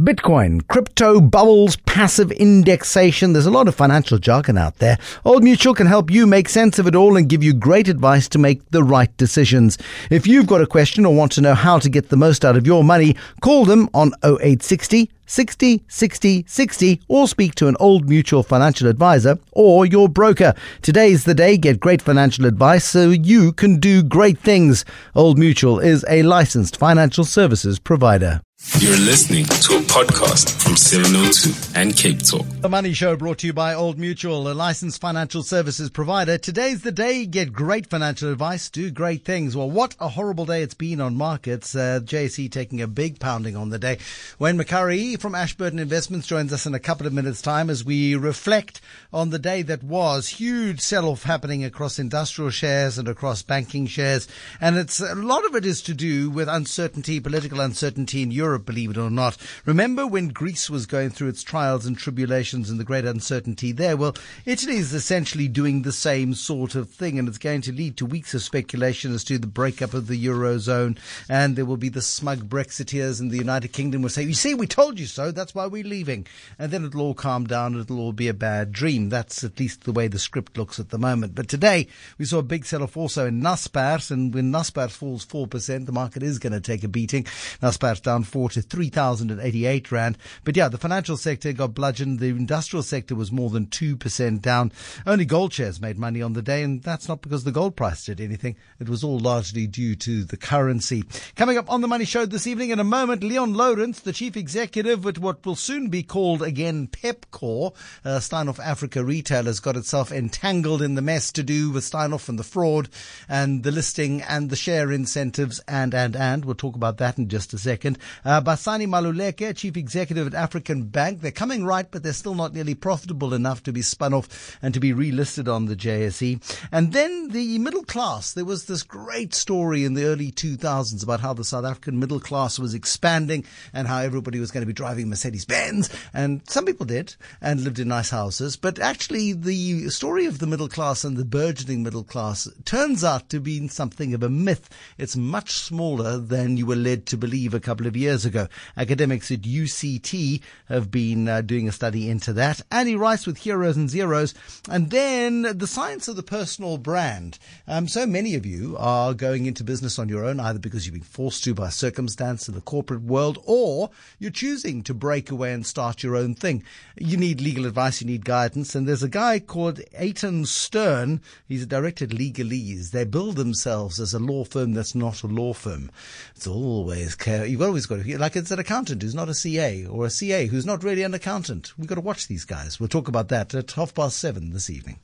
Bitcoin, crypto bubbles, passive indexation. There's a lot of financial jargon out there. Old Mutual can help you make sense of it all and give you great advice to make the right decisions. If you've got a question or want to know how to get the most out of your money, call them on 0860 60 60 60 or speak to an Old Mutual financial advisor or your broker. Today's the day. Get great financial advice so you can do great things. Old Mutual is a licensed financial services provider. You're listening to a podcast from 702 and Cape Talk. The Money Show brought to you by Old Mutual, a licensed financial services provider. Today's the day. Get great financial advice, do great things. Well, what a horrible day it's been on markets. Uh, JSE taking a big pounding on the day. Wayne McCurrie from Ashburton Investments joins us in a couple of minutes' time as we reflect on the day that was. Huge sell-off happening across industrial shares and across banking shares. And it's a lot of it is to do with uncertainty, political uncertainty in Europe Europe, believe it or not. Remember when Greece was going through its trials and tribulations and the great uncertainty there? Well, Italy is essentially doing the same sort of thing, and it's going to lead to weeks of speculation as to the breakup of the Eurozone. And there will be the smug Brexiteers in the United Kingdom will say, You see, we told you so, that's why we're leaving. And then it'll all calm down, and it'll all be a bad dream. That's at least the way the script looks at the moment. But today, we saw a big sell off also in Naspers, and when Naspers falls 4%, the market is going to take a beating. Naspers down 4 to 3,088 Rand. But yeah, the financial sector got bludgeoned. The industrial sector was more than 2% down. Only gold shares made money on the day, and that's not because the gold price did anything. It was all largely due to the currency. Coming up on the Money Show this evening in a moment, Leon Lourens, the chief executive at what will soon be called again Pepkor, uh, Steinhoff Africa Retail, has got itself entangled in the mess to do with Steinhoff and the fraud and the listing and the share incentives and, and, and. We'll talk about that in just a second. Uh, Basani Maluleke, chief executive at African Bank. They're coming right, but they're still not nearly profitable enough to be spun off and to be relisted on the JSE. And then the middle class. There was this great story in the early 2000s about how the South African middle class was expanding and how everybody was going to be driving Mercedes Benz. And some people did and lived in nice houses. But actually, the story of the middle class and the burgeoning middle class turns out to be something of a myth. It's much smaller than you were led to believe a couple of years years ago. Academics at UCT have been uh, doing a study into that. Andy Rice with Heroes and Zeros. And then the science of the personal brand. Um, so many of you are going into business on your own, either because you've been forced to by circumstance in the corporate world, or you're choosing to break away and start your own thing. You need legal advice, you need guidance. And there's a guy called Eitan Stern. He's a director at Legalese. They build themselves as a law firm that's not a law firm. It's always care. You've always got to like it's an accountant who's not a CA or a CA who's not really an accountant. We've got to watch these guys. We'll talk about that at half past seven this evening.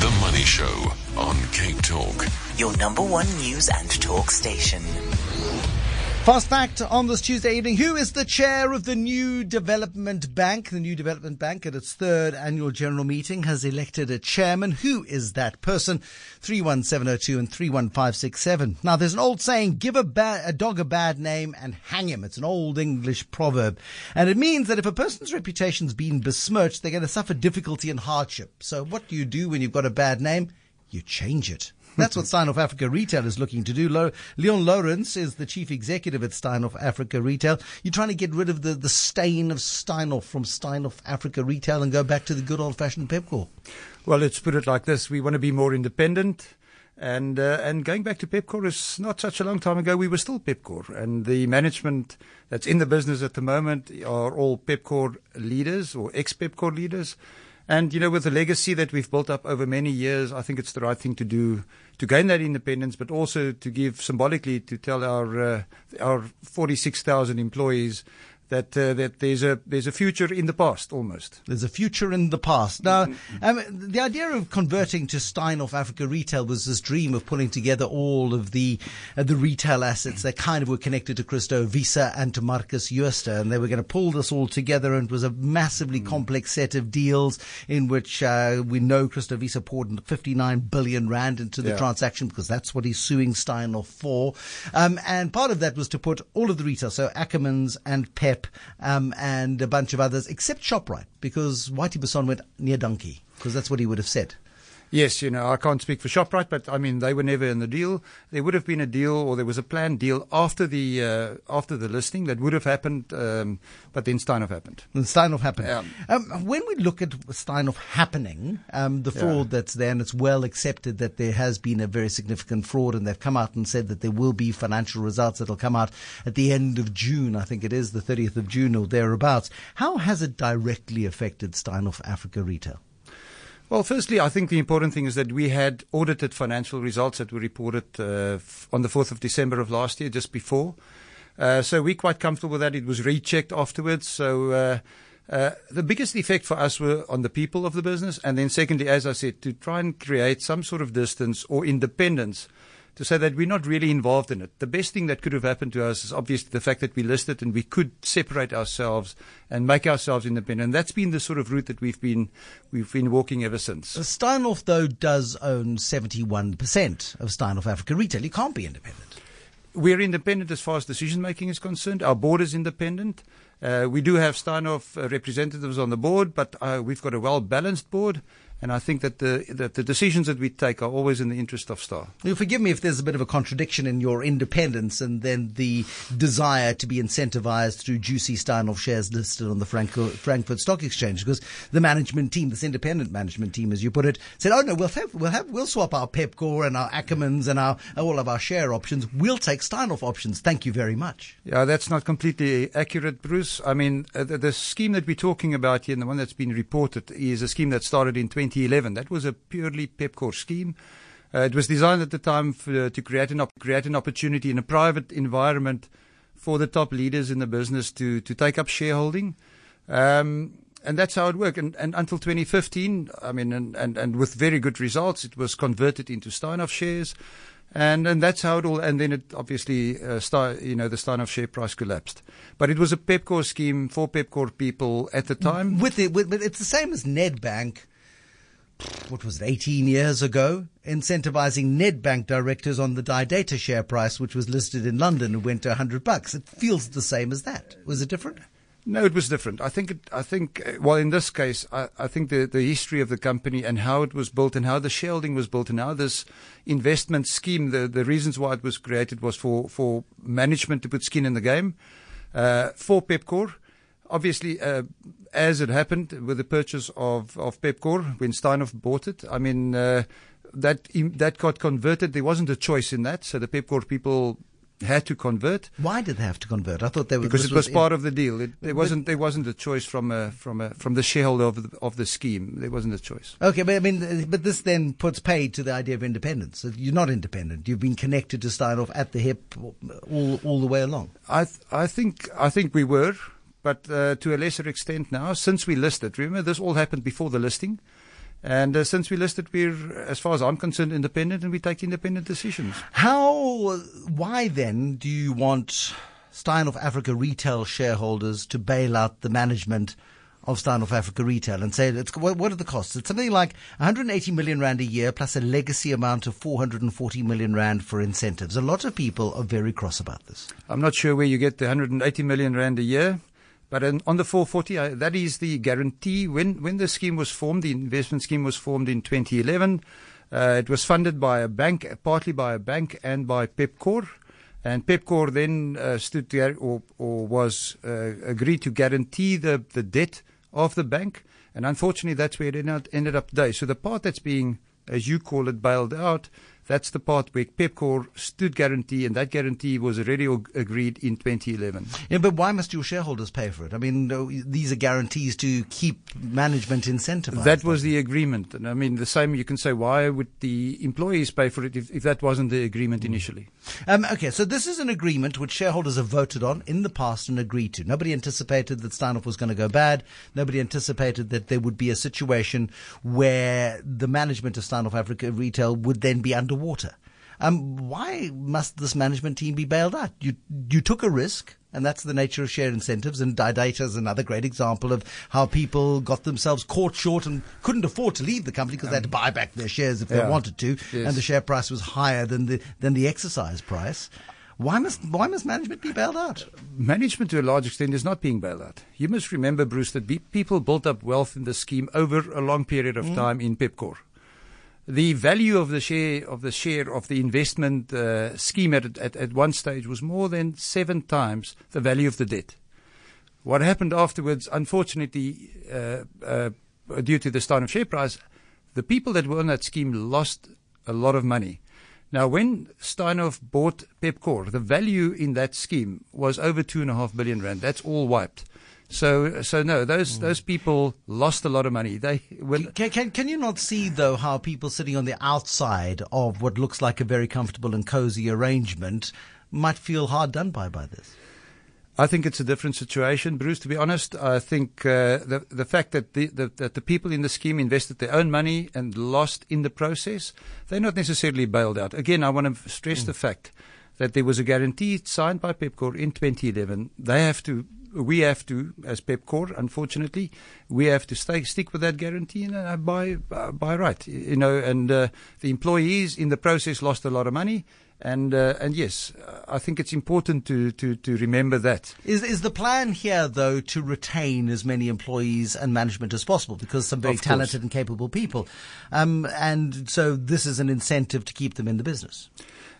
The Money Show on Cape Talk. Your number one news and talk station. Fast fact on this Tuesday evening. Who is the chair of the New Development Bank? The New Development Bank at its third annual general meeting has elected a chairman. Who is that person? 31702 and 31567. Now there's an old saying, give a, ba- a dog a bad name and hang him. It's an old English proverb. And it means that if a person's reputation's been besmirched, they're going to suffer difficulty and hardship. So what do you do when you've got a bad name? You change it. That's what Steinhoff Africa Retail is looking to do. Leon Lourens is the chief executive at Steinhoff Africa Retail. You're trying to get rid of the, the stain of Steinhoff from Steinhoff Africa Retail and go back to the good old fashioned Pepkor. Well, let's put it like this. We want to be more independent. And uh, and going back to Pepkor is not such a long time ago. We were still Pepkor, and the management that's in the business at the moment are all Pepkor leaders or ex Pepkor leaders. And, you know, with the legacy that we've built up over many years, I think it's the right thing to do to gain that independence, but also to give symbolically to tell our, uh, our 46,000 employees that uh, that there's a there's a future in the past almost. There's a future in the past. Now, um, the idea of converting to Stein Steinhoff Africa Retail was this dream of pulling together all of the uh, the retail assets that kind of were connected to Christo Wiese and to Markus Jooste, and they were going to pull this all together. And it was a massively mm. complex set of deals in which uh, we know Christo Wiese poured 59 billion rand into the yeah. transaction because that's what he's suing Stein Steinhoff for. Um, and part of that was to put all of the retail, so Ackermans and Pep um, and a bunch of others, except ShopRite, because Whitey Basson went near donkey, because that's what he would have said. Yes, you know, I can't speak for Shoprite, but I mean, they were never in the deal. There would have been a deal, or there was a planned deal after the uh, after the listing that would have happened, um, but then Steinhoff happened. And Steinhoff happened. Yeah. Um, when we look at Steinhoff happening, um, the fraud that's there, and it's well accepted that there has been a very significant fraud, and they've come out and said that there will be financial results that'll come out at the end of June. I think it is the 30th of June or thereabouts. How has it directly affected Steinhoff Africa Retail? Well, firstly, I think the important thing is that we had audited financial results that were reported uh, f- on the 4th of December of last year, just before. Uh, so we're quite comfortable with that. It was rechecked afterwards. So uh, uh, the biggest effect for us were on the people of the business. And then secondly, as I said, to try and create some sort of distance or independence to say that we're not really involved in it. The best thing that could have happened to us is obviously the fact that we listed and we could separate ourselves and make ourselves independent. And that's been the sort of route that we've been we've been walking ever since. Steinhoff, though, does own 71% of Steinhoff Africa Retail. You can't be independent. We're independent as far as decision making is concerned. Our board is independent. Uh, we do have Steinhoff uh, representatives on the board, but uh, we've got a well balanced board. And I think that the that the decisions that we take are always in the interest of Star. You forgive me if there's a bit of a contradiction in your independence and then the desire to be incentivized through juicy Steinhoff shares listed on the Frankfurt, Frankfurt Stock Exchange, because the management team, this independent management team, as you put it, said, "Oh no, we'll have we'll have we'll swap our Pepkor and our Ackermans and our all of our share options. We'll take Steinhoff options. Thank you very much." Yeah, that's not completely accurate, Bruce. I mean, uh, the, the scheme that we're talking about here, and the one that's been reported, is a scheme that started in 2011. That was a purely Pepkor scheme. Uh, it was designed at the time for, uh, to create an, op- create an opportunity in a private environment for the top leaders in the business to, to take up shareholding. Um, and that's how it worked. And, and until 2015, I mean, and, and, and with very good results, it was converted into Steinhoff shares. And, and that's how it all, and then it obviously, uh, Star, you know, the Steinhoff share price collapsed. But it was a Pepkor scheme for Pepkor people at the time. With it, with, but it's the same as Nedbank. What was it, 18 years ago? Incentivizing Nedbank directors on the Didata share price, which was listed in London and went to 100 bucks. It feels the same as that. Was it different? No, it was different. I think. It, I think. uh, Well, in this case, I, I think the the history of the company and how it was built and how the shareholding was built and how this investment scheme, the the reasons why it was created was for for management to put skin in the game, uh, for Pepkor. Obviously, uh, as it happened with the purchase of of Pepkor when Steinhoff bought it, I mean. Uh, that that got converted. There wasn't a choice in that, so the Pepkor people had to convert Why did they have to convert? I thought they were because it was in- part of the deal. It, there wasn't there wasn't a choice from a, from a, from the shareholder of the, of the scheme. There wasn't a choice. Okay, but I mean, but this then puts paid to the idea of independence. You're not independent. You've been connected to Steinhoff at the hip all all the way along. I th- I think I think we were, but uh, to a lesser extent now since we listed. Remember, this all happened before the listing. And uh, since we listed, we're, as far as I'm concerned, independent, and we take independent decisions. How? Why then do you want Steinhoff Africa retail shareholders to bail out the management? Of Steinhoff Africa Retail and say, it's, what, what are the costs? It's something like 180 million rand a year plus a legacy amount of 440 million rand for incentives. A lot of people are very cross about this. I'm not sure where you get the 180 million rand a year, but in, on the 440, uh, that is the guarantee. When when the scheme was formed, the investment scheme was formed in 2011. Uh, it was funded by a bank, partly by a bank and by Pepkor. And Pepkor then uh, stood there or, or was uh, agreed to guarantee the, the debt of the bank. And unfortunately, that's where it ended up, today. So the part that's being, as you call it, bailed out, that's the part where Pepkor stood guarantee, and that guarantee was already ag- agreed in 2011. Yeah, but why must your shareholders pay for it? I mean, these are guarantees to keep management incentivized. That was the agreement. And I mean, the same, you can say, why would the employees pay for it if, if that wasn't the agreement initially? Um, okay, so this is an agreement which shareholders have voted on in the past and agreed to. Nobody anticipated that Steinhoff was going to go bad. Nobody anticipated that there would be a situation where the management of Steinhoff Africa Retail would then be underwater. Um, why must this management team be bailed out? You you took a risk, and that's the nature of share incentives. And Didata is another great example of how people got themselves caught short and couldn't afford to leave the company because they had to buy back their shares if they wanted to, Yes. and the share price was higher than the than the exercise price. Why must why must management be bailed out? Management, to a large extent, is not being bailed out. You must remember, Bruce, that be- people built up wealth in the scheme over a long period of time in Pepkor. The value of the share of the share of the investment uh, scheme at, at at one stage was more than seven times the value of the debt. What happened afterwards, unfortunately, uh, uh, due to the start of share price, the people that were on that scheme lost a lot of money. Now, when Steinhoff bought Pepkor, the value in that scheme was over two and a half billion rand. That's all wiped. So, so no, those those people lost a lot of money. They when Can, can, can you not see, though, how people sitting on the outside of what looks like a very comfortable and cozy arrangement might feel hard done by by this? I think it's a different situation, Bruce. To be honest, I think uh, the the fact that the, the that the people in the scheme invested their own money and lost in the process, they're not necessarily bailed out. Again, I want to stress the fact that there was a guarantee signed by Pepkor in 2011. They have to. We have to, as Pepkor, unfortunately, we have to stay, stick with that guarantee and uh, by uh, by right, you know. And uh, the employees in the process lost a lot of money, and uh, and yes, uh, I think it's important to, to, to remember that. Is is the plan here though to retain as many employees and management as possible because some very talented and capable people, um, and so this is an incentive to keep them in the business.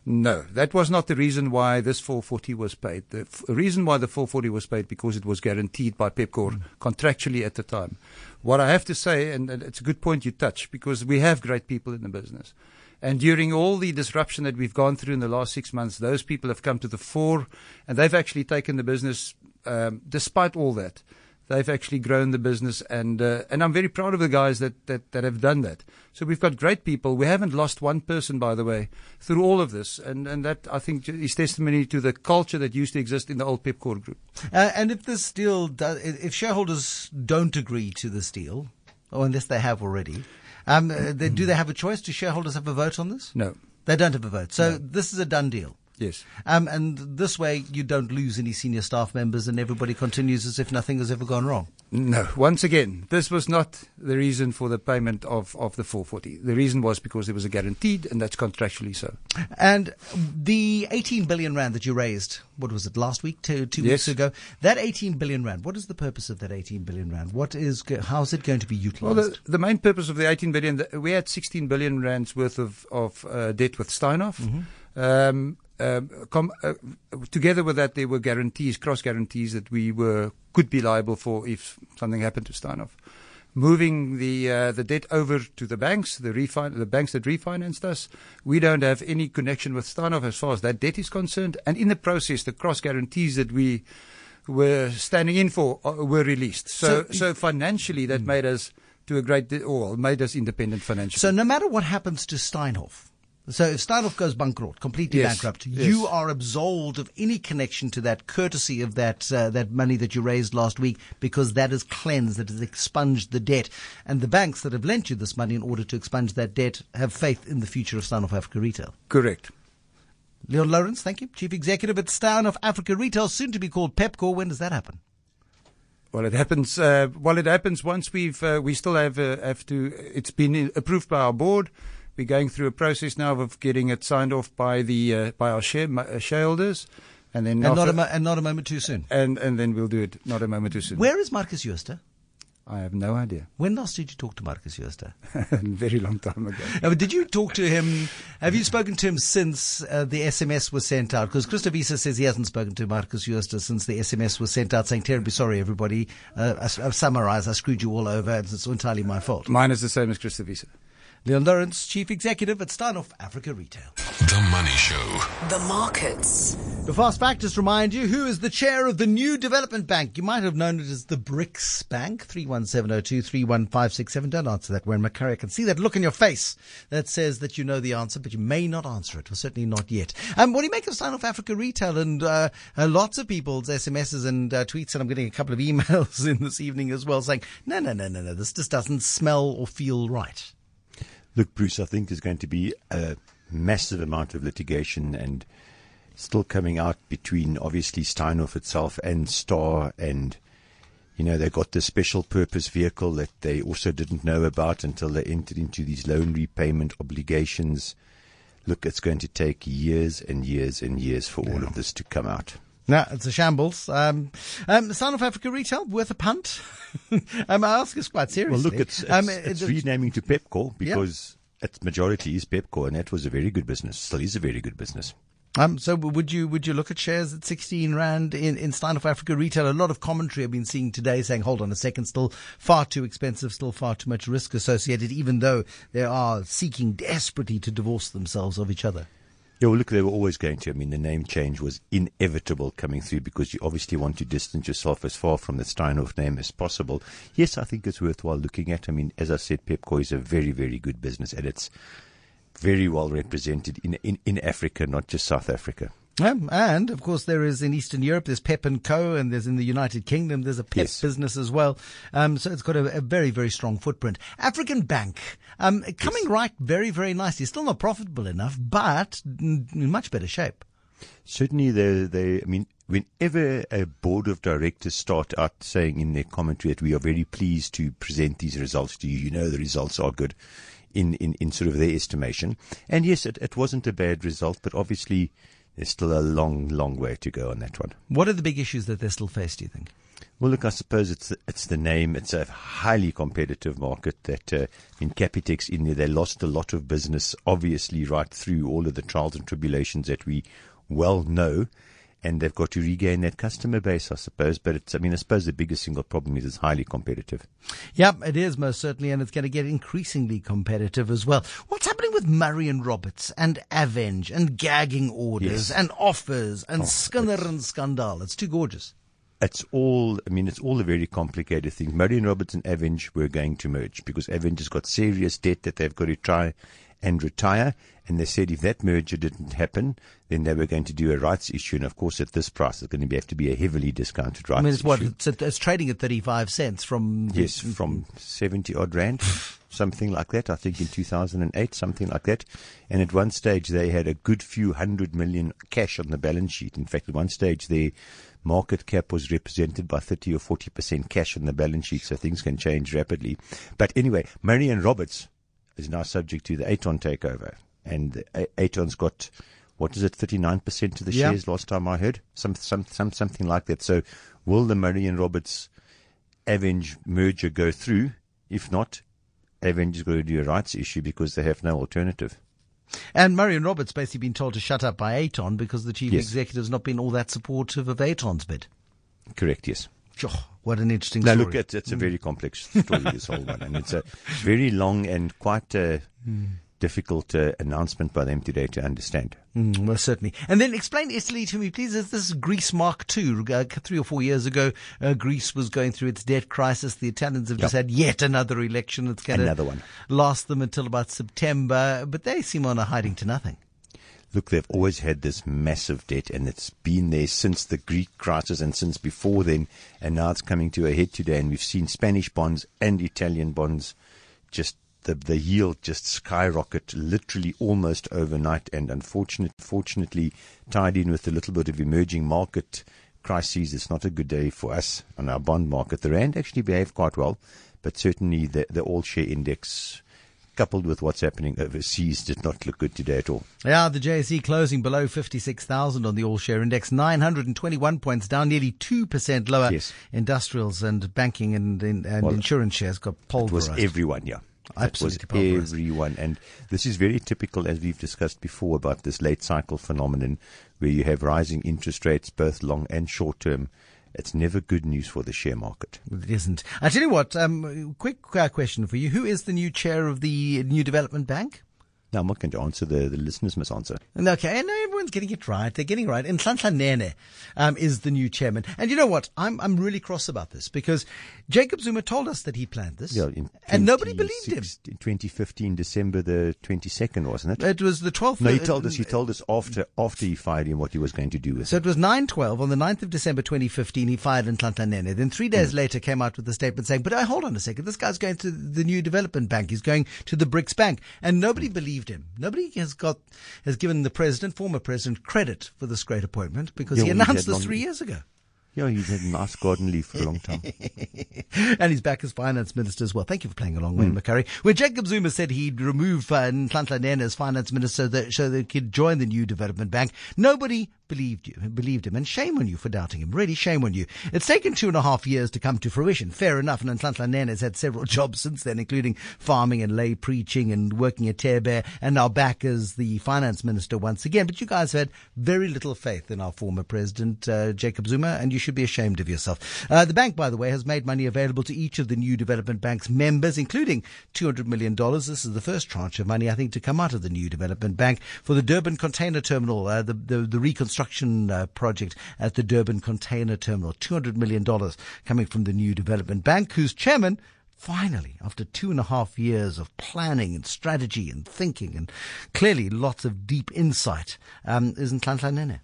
No, that was not the reason why this 440 was paid. The f- reason why the 440 was paid because it was guaranteed by Pepkor contractually at the time. What I have to say, and, and it's a good point you touch, because we have great people in the business. And during all the disruption that we've gone through in the last six months, those people have come to the fore and they've actually taken the business, um, despite all that. They've actually grown the business, and uh, and I'm very proud of the guys that, that, that have done that. So we've got great people. We haven't lost one person, by the way, through all of this, and and that I think is testimony to the culture that used to exist in the old Pepkor group. Uh, and if this deal, do, if shareholders don't agree to this deal, or unless they have already, um, uh, they, do they have a choice? Do shareholders have a vote on this? No, They don't have a vote. So this is a done deal. Yes, Um, and this way you don't lose any senior staff members and everybody continues as if nothing has ever gone wrong. no. Once again, this was not the reason for the payment of of the 440. The reason was because there was a guaranteed, and that's contractually so. And the 18 billion rand that you raised, what was it, last week, two, two Yes. weeks ago? That 18 billion rand, what is the purpose of that 18 billion rand? What is, how is it going to be Well, utilized? the, the main purpose of the 18 billion, we had 16 billion rands worth of, of uh, debt with Steinhoff. Um, um, com, uh, together with that, there were guarantees, cross guarantees that we were could be liable for if something happened to Steinhoff. Moving the uh, the debt over to the banks, the refin- the banks that refinanced us, we don't have any connection with Steinhoff as far as that debt is concerned. And in the process, the cross guarantees that we were standing in for uh, were released. So, So- so, financially, that made us to a great, de- or made us independent financially. So no matter what happens to Steinhoff, so if Steinhoff goes bankrupt, completely Yes, bankrupt, yes. you are absolved of any connection to that courtesy of that uh, that money that you raised last week because that is cleansed, that has expunged the debt, and the banks that have lent you this money in order to expunge that debt have faith in the future of Steinhoff Africa Retail. Correct. Leon Lourens, thank you, Chief Executive at Steinhoff Africa Retail, soon to be called Pepkor. When does that happen? Well, it happens. Uh, well, it happens once we've. Uh, we still have uh, have to. It's been approved by our board. We're going through a process now of getting it signed off by the uh, by our share, uh, shareholders, and then And not, a mo- and not a moment too soon. and and then we'll do it. Not a moment too soon. Where is Markus Jooste? I have no idea. When last did you talk to Markus Jooste? a very long time ago. Now, did you talk to him? Have you spoken to him since uh, the SMS was sent out? Because Christo Wiese says he hasn't spoken to Markus Jooste since the SMS was sent out, saying terribly sorry, everybody. Uh, I, I've summarized. I screwed you all over. and It's entirely my fault. Mine is the same as Christopher. Leon Lourens, Chief Executive at Steinhoff Africa Retail. The Money Show. The markets. The Fast Fact just remind you who is the chair of the new development bank. You might have known it as the BRICS Bank, 31702 31567. Don't answer that, Wayne McCurrie. I can see that look in your face that says that you know the answer, but you may not answer it, or certainly not yet. Um, what do you make of Steinhoff Africa Retail? And uh, uh, lots of people's SMSs and uh, tweets, and I'm getting a couple of emails in this evening as well saying, no, no, no, no, no, this just doesn't smell or feel right. Look, Bruce, I think there's going to be a massive amount of litigation and still coming out between obviously Steinhoff itself and Star and you know they got this special purpose vehicle that they also didn't know about until they entered into these loan repayment obligations. Look, it's going to take years and years and years for all of this to come out. No, it's a shambles. Um, um, of Africa Retail, worth a punt? um, I ask this quite seriously. Well, look, it's, it's, Um, it's it- renaming to Pepkor because its majority is Pepkor, and that was a very good business. Still is a very good business. Um, so would you would you look at shares at 16 rand in in Steinhoff Africa Retail? A lot of commentary I've been seeing today saying, hold on a second, still far too expensive, still far too much risk associated, even though they are seeking desperately to divorce themselves of each other. Yeah, well, look, they were always going to. I mean, the name change was inevitable coming through because you obviously want to distance yourself as far from the Steinhoff name as possible. Yes, I think it's worthwhile looking at. I mean, as I said, Pepkor is a very, very good business and it's very well represented in, in, in Africa, not just South Africa. Um, and of course, there is in Eastern Europe, there's Pep and Co, and there's in the United Kingdom, there's a Pep Yes. business as well. Um, so it's got a, a very, very strong footprint. African Bank, um, coming right very, very nicely. Still not profitable enough, but in much better shape. Certainly, they, they, I mean, whenever a board of directors start out saying in their commentary that we are very pleased to present these results to you, you know the results are good in, in, in sort of their estimation. And yes, it, it wasn't a bad result, but obviously there's still a long, long way to go on that one. What are the big issues that they still face, do you think? Well, look, I suppose it's the, it's the name. It's a highly competitive market. That uh, in Capitec's in there, they lost a lot of business, obviously, right through all of the trials and tribulations that we well know, and they've got to regain that customer base, I suppose. But it's, I mean, I suppose the biggest single problem is it's highly competitive. Yeah, it is most certainly, and it's going to get increasingly competitive as well. What's happening with Murray and Roberts and Aveng and gagging orders Yes. and offers and oh, Skinner and Scandal? It's too gorgeous. It's all, I mean, it's all a very complicated thing. Murray and Roberts and Aveng were going to merge because Aveng has got serious debt that they've got to try and retire. And they said if that merger didn't happen, then they were going to do a rights issue. And of course, at this price, it's going to be, have to be a heavily discounted rights I mean, it's what issue. it's, it's trading at thirty-five cents from Yes, from 70 odd rand, something like that. I think in 2008, something like that. And at one stage, they had a good few hundred million cash on the balance sheet. In fact, at one stage, their market cap was represented by 30 or 40% cash on the balance sheet, so things can change rapidly. But anyway, Murray and Roberts is now subject to the Aton takeover. And Aton's got, what is it, 39% of the Yeah. shares last time I heard? Some, some, some, something like that. So will the Murray and Roberts Aveng merger go through? If not, Aveng is going to do a rights issue because they have no alternative. And Murray and Roberts basically been told to shut up by Aton because the chief Yes. has not been all that supportive of Aton's bid. Correct, yes. Sure, what an interesting Now, story. look, it's, it's a very complex story, this whole one. And it's a very long and quite uh, difficult uh, announcement by them today to understand. Mm, well, certainly. And then explain Italy to me, please. Is this Greece Mark II? Uh, three or four years ago, uh, Greece was going through its debt crisis. The Italians have just had yet another election. It's going Another to one. last them until about September, but they seem on a hiding to nothing. Look, they've always had this massive debt, and it's been there since the Greek crisis and since before then, and now it's coming to a head today. And we've seen Spanish bonds and Italian bonds just the the yield just skyrocket, literally almost overnight. And unfortunate, fortunately, tied in with a little bit of emerging market crises, it's not a good day for us on our bond market. The rand actually behaved quite well, but certainly the the all share index. Coupled with what's happening overseas, did not look good today at all. Yeah, the JSE closing below 56,000 on the all share index, 921 points down, nearly 2% lower. Yes. Industrials and banking and, and, and Well, insurance shares got It was everyone, yeah. Absolutely was pulverized. everyone. And this is very typical, as we've discussed before, about this late cycle phenomenon where you have rising interest rates, both long and short term. It's never good news for the share market. It isn't. I tell you what, um, quick uh, question for you. Who is the new chair of the New Development Bank? Now, I'm not going to answer the, the listeners must answer. Okay, and everyone's getting it right. They're getting it right. And Nhlanhla Nene um, is the new chairman. And you know what? I'm I'm really cross about this because Jacob Zuma told us that he planned this, Yeah, in and nobody believed him. in 2015, December the 22nd, wasn't it? It was the 12th. No, he uh, told us. He told us after after he fired him what he was going to do with So it. it was 9-12 on the 9th of December 2015. He fired Nhlanhla Nene. Then three days later came out with a statement saying, but uh, hold on a second. This guy's going to the new development bank. He's going to the BRICS bank. And nobody believed him. Nobody has got, has given the president, former president, credit for this great appointment because Yeah, he announced this three years ago. Yeah, he's had a nice garden leaf for a long time. and he's back as finance minister as well. Thank you for playing along, Wayne McCurrie. When Jacob Zuma said he'd remove uh, Nhlanhla Nene as finance minister so that, so that he could join the new development bank, nobody believed you, believed him. And shame on you for doubting him. Really shame on you. It's taken two and a half years to come to fruition. Fair enough. And Nhlanhla Nene has had several jobs since then, including farming and lay preaching and working at Thebe and now back as the finance minister once again. But you guys had very little faith in our former president, uh, Jacob Zuma, and you should be ashamed of yourself. Uh, the bank, by the way, has made money available to each of the new development bank's members, including $200 million. This is the first tranche of money, I think, to come out of the new development bank for the Durban container terminal, uh, the, the, the reconstruction uh, project at the Durban Container Terminal. $200 million coming from the new development bank, whose chairman finally, after two and a half years of planning and strategy and thinking and clearly lots of deep insight, um, is Nhlanhla Nene.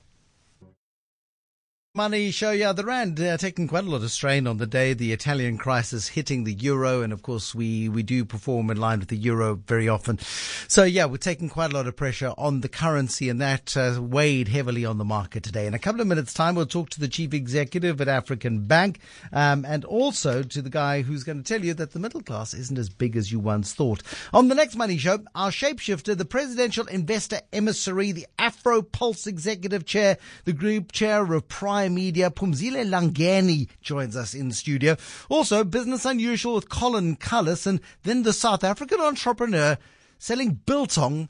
Money show, yeah, the rand uh, taking quite a lot of strain on the day. The Italian crisis hitting the euro, and of course we we do perform in line with the euro very often. So yeah, we're taking quite a lot of pressure on the currency, and that uh, weighed heavily on the market today. In a couple of minutes' time, we'll talk to the chief executive at African Bank, um, and also to the guy who's going to tell you that the middle class isn't as big as you once thought. On the next Money Show, our shapeshifter, the presidential investor emissary, the Afro Pulse executive chair, the group chair of Prime Media, Phumzile Langeni joins us in studio. Also, Business Unusual with Colin Cullis, and then the South African entrepreneur selling biltong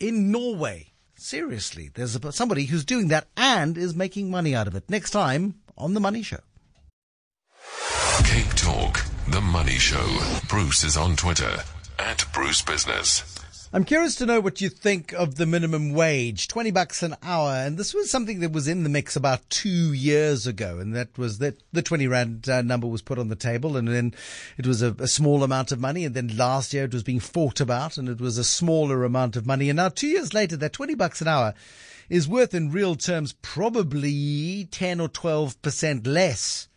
in Norway. Seriously, there's somebody who's doing that and is making money out of it. Next time on The Money Show. Cape Talk, The Money Show. Bruce is on Twitter at Bruce Business. I'm curious to know what you think of the minimum wage, 20 bucks an hour. And this was something that was in the mix about two years ago. And that was that the 20 rand uh, number was put on the table and then it was a, a, small amount of money. And then last year it was being fought about and it was a smaller amount of money. And now two years later, that 20 bucks an hour is worth in real terms probably 10 or 12% less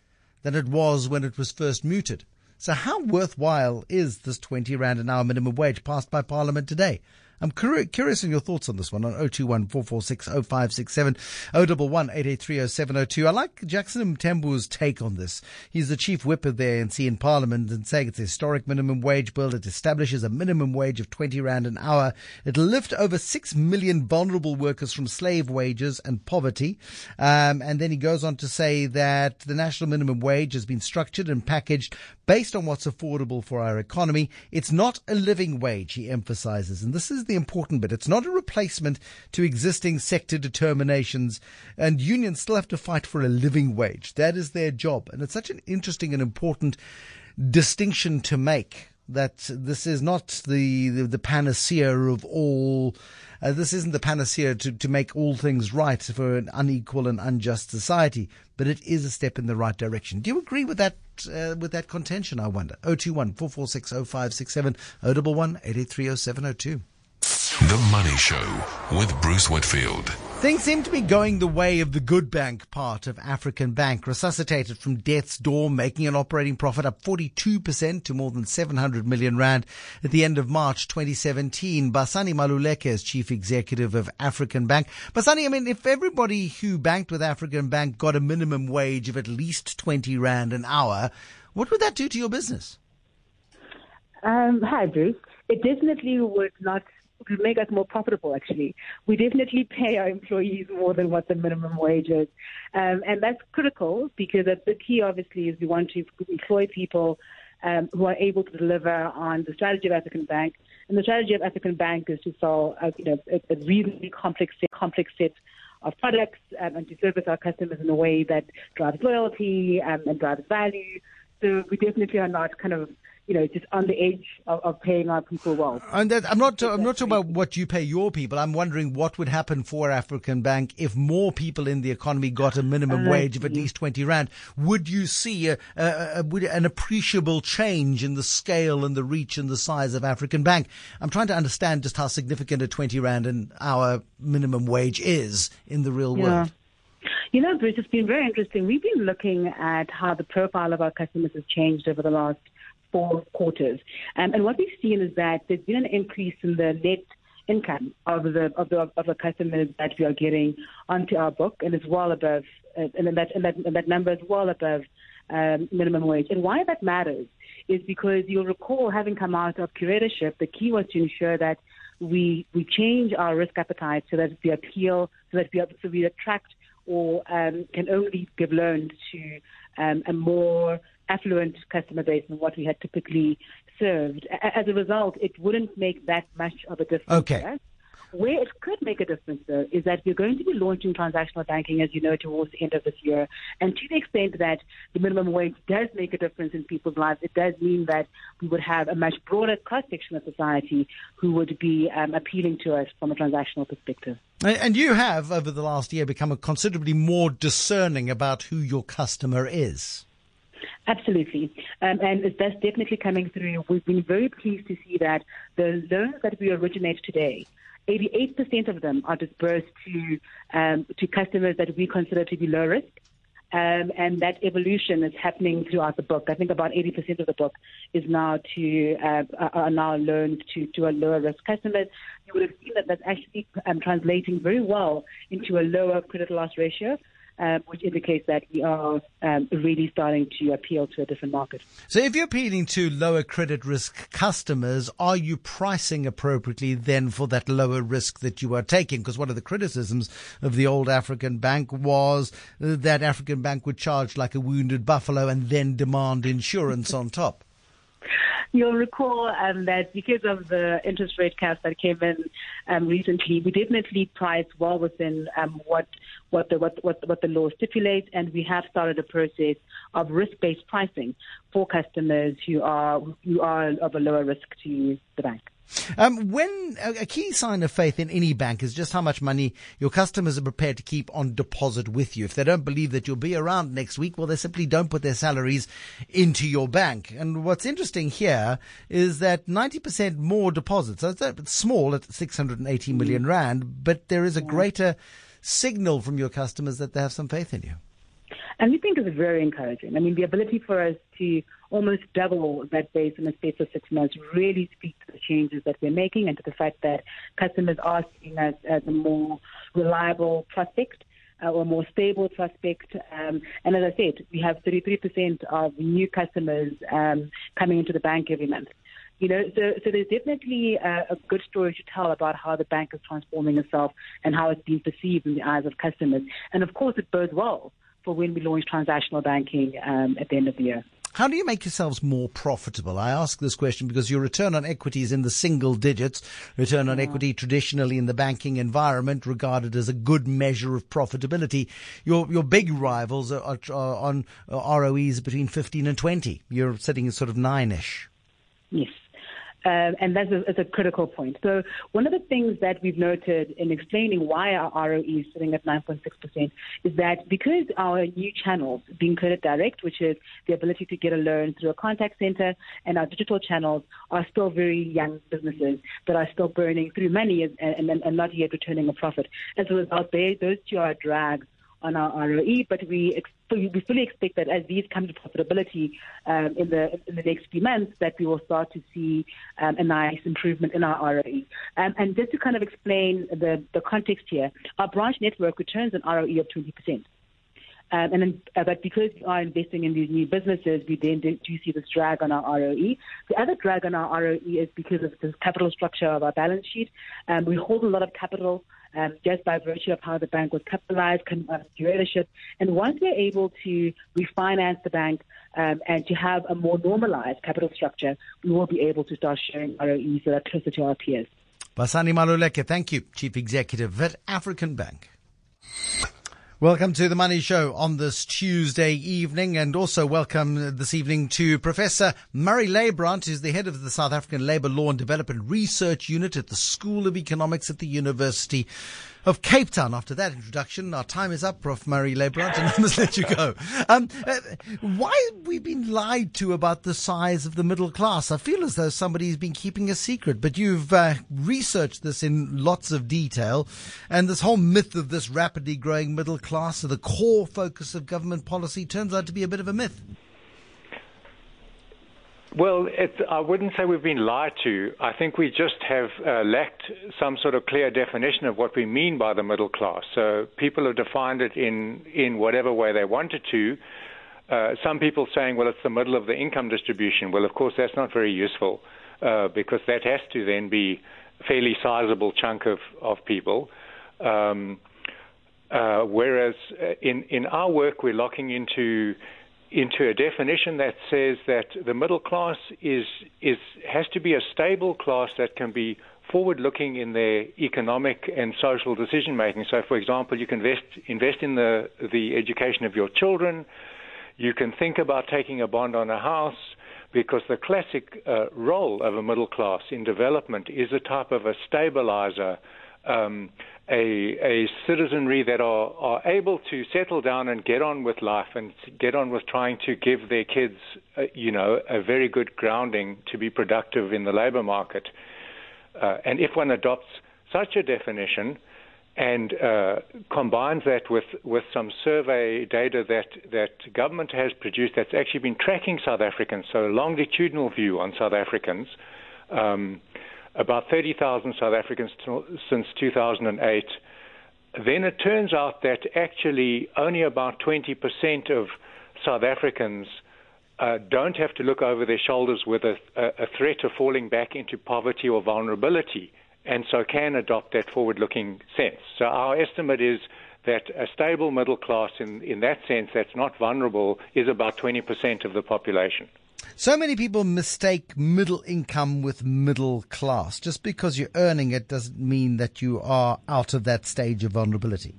than it was when it was first mooted. So how worthwhile is this 20 rand an hour minimum wage passed by Parliament today? I'm curious in your thoughts on this one on 021 446 0567 011 883 I like Jackson Mthembu's take on this. He's the chief whip of the ANC in Parliament and saying it's a historic minimum wage bill. It establishes a minimum wage of 20 Rand an hour. It'll lift over 6 million vulnerable workers from slave wages and poverty. Um, and then he goes on to say that the national minimum wage has been structured and packaged based on what's affordable for our economy. It's not a living wage, he emphasizes. And this is the important bit. It's not a replacement to existing sector determinations, and unions still have to fight for a living wage. That is their job. And it's such an interesting and important distinction to make that this is not the, the, the panacea of all. Uh, this isn't the panacea to, to make all things right for an unequal and unjust society, but it is a step in the right direction. Do you agree with that uh, with that contention? I wonder. 021 446 0567 011 883 0702. The Money Show with Bruce Whitfield. Things seem to be going the way of the good bank part of African Bank, resuscitated from death's door, making an operating profit up 42% to more than 700 million rand at the end of March 2017. Basani Maluleke is chief executive of African Bank. Basani, I mean, if everybody who banked with African Bank got a minimum wage of at least 20 rand an hour, what would that do to your business? Um, hi, Bruce. It definitely would not would make us more profitable, actually. We definitely pay our employees more than what the minimum wage is. Um, and that's critical because the key, obviously, is we want to employ people um, who are able to deliver on the strategy of African Bank. And the strategy of African Bank is to sell a, you know, a, a really complex, complex set of products um, and to service our customers in a way that drives loyalty um, and drives value. So we definitely are not kind of you know, just on the edge of, of paying our people well. And that, I'm not, I'm not talking about what you pay your people. I'm wondering what would happen for African Bank if more people in the economy got a minimum uh, wage of at least 20 rand. Would you see a, a, a, an appreciable change in the scale and the reach and the size of African Bank? I'm trying to understand just how significant a 20 rand an hour minimum wage is in the real yeah. world. You know, Bruce, it's been very interesting. We've been looking at how the profile of our customers has changed over the last four quarters. Um, and what we've seen is that there's been an increase in the net income of the of the of the customers that we are getting onto our book, and it's well above uh, and that, and that, and that number is well above um, minimum wage. And why that matters is because you'll recall having come out of curatorship, the key was to ensure that we we change our risk appetite so that we appeal, so that we, so we attract or um, can only give loans to um, a more affluent customer base than what we had typically served. As a result, it wouldn't make that much of a difference. Okay. Where it could make a difference, though, is that we're going to be launching transactional banking, as you know, towards the end of this year. And to the extent that the minimum wage does make a difference in people's lives, it does mean that we would have a much broader cross section of society who would be um, appealing to us from a transactional perspective. And and you have, over the last year, become a considerably more discerning about who your customer is. Absolutely. Um, and that's definitely coming through. We've been very pleased to see that the loans that we originate today, 88% of them are disbursed to, um, to customers that we consider to be low risk. Um, and that evolution is happening throughout the book. I think about 80% of the book is now to uh, are now loaned to, to a lower risk customers. You would have seen that that's actually um, translating very well into a lower credit loss ratio, um, which indicates that we are um, really starting to appeal to a different market. So if you're appealing to lower credit risk customers, are you pricing appropriately then for that lower risk that you are taking? Because one of the criticisms of the old African bank was that African bank would charge like a wounded buffalo and then demand insurance on top. You'll recall um, that because of the interest rate caps that came in um, recently, we definitely priced well within um, what what the what, what what the law stipulates, and we have started a process of risk-based pricing for customers who are who are of a lower risk to the bank. Um, when a, key sign of faith in any bank is just how much money your customers are prepared to keep on deposit with you. If they don't believe that you'll be around next week, well, they simply don't put their salaries into your bank. And what's interesting here is that 90% more deposits. So it's, it's small at 680 million rand, but there is a greater signal from your customers that they have some faith in you. And we think it's very encouraging. I mean, the ability for us to almost double that base in the space of six months really speaks to the changes that we're making and to the fact that customers are seeing us as a more reliable prospect. Uh, or more stable prospect. Um, and as I said, we have 33% of new customers um, coming into the bank every month. You know, so, so there's definitely a, a good story to tell about how the bank is transforming itself and how it's being perceived in the eyes of customers. And of course, it bodes well for when we launch transactional banking um, at the end of the year. How do you make yourselves more profitable? I ask this question because your return on equity is in the single digits. Return on equity traditionally in the banking environment regarded as a good measure of profitability. Your your big rivals are, are, are on uh, ROEs between 15 and 20. You're sitting at sort of nine-ish. Yes. Um, and that's a, is a critical point. So one of the things that we've noted in explaining why our ROE is sitting at 9.6% is that because our new channels, being credit direct, which is the ability to get a loan through a contact center, and our digital channels are still very young businesses that are still burning through money and, and, and not yet returning a profit. As a result, they, those two are drags on our ROE, but we we fully expect that as these come to profitability um, in the in the next few months, that we will start to see um, a nice improvement in our ROE. Um, and just to kind of explain the the context here, our branch network returns an ROE of 20 percent. Um, and then, uh, but because we are investing in these new businesses, we then do, do see this drag on our ROE. The other drag on our ROE is because of the capital structure of our balance sheet. Um, we hold a lot of capital um, just by virtue of how the bank was capitalized, con-. And once we're able to refinance the bank um, and to have a more normalized capital structure, we will be able to start sharing ROEs that are closer to our peers. Basani Maluleke, thank you, Chief Executive at African Bank. Welcome to the Money Show on this Tuesday evening, and also welcome this evening to Professor Murray Leibbrandt, who's the head of the South African Labour Law and Development Research Unit at the School of Economics at the University of Cape Town. After that introduction, our time is up, Prof. Murray Leibbrandt, and I must let you go. Um, uh, why have we been lied to about the size of the middle class? I feel as though somebody's been keeping a secret, but you've uh, researched this in lots of detail, and this whole myth of this rapidly growing middle class, the core focus of government policy, turns out to be a bit of a myth. Well, I wouldn't say we've been lied to. I think we just have uh, lacked some sort of clear definition of what we mean by the middle class. So people have defined it in, in whatever way they wanted to. Uh, some people saying, well, it's the middle of the income distribution. Well, of course, that's not very useful uh, because that has to then be a fairly sizable chunk of, of people. Um, uh, whereas uh, in, in our work, we're locking into into a definition that says that the middle class is is has to be a stable class that can be forward looking in their economic and social decision making. So for example, you can invest invest in the the education of your children, you can think about taking a bond on a house because the classic uh, role of a middle class in development is a type of a stabilizer um, a, a citizenry that are, are able to settle down and get on with life and get on with trying to give their kids, uh, you know, a very good grounding to be productive in the labor market. Uh, and if one adopts such a definition and uh, combines that with, with some survey data that, that government has produced that's actually been tracking South Africans, so a longitudinal view on South Africans, um, about 30,000 South Africans t- since 2008. Then it turns out that actually only about 20% of South Africans uh, don't have to look over their shoulders with a, a, threat of falling back into poverty or vulnerability, and so can adopt that forward looking sense. So our estimate is that a stable middle class, in, in that sense, that's not vulnerable, is about 20% of the population. So many people mistake middle income with middle class. Just because you're earning it doesn't mean that you are out of that stage of vulnerability.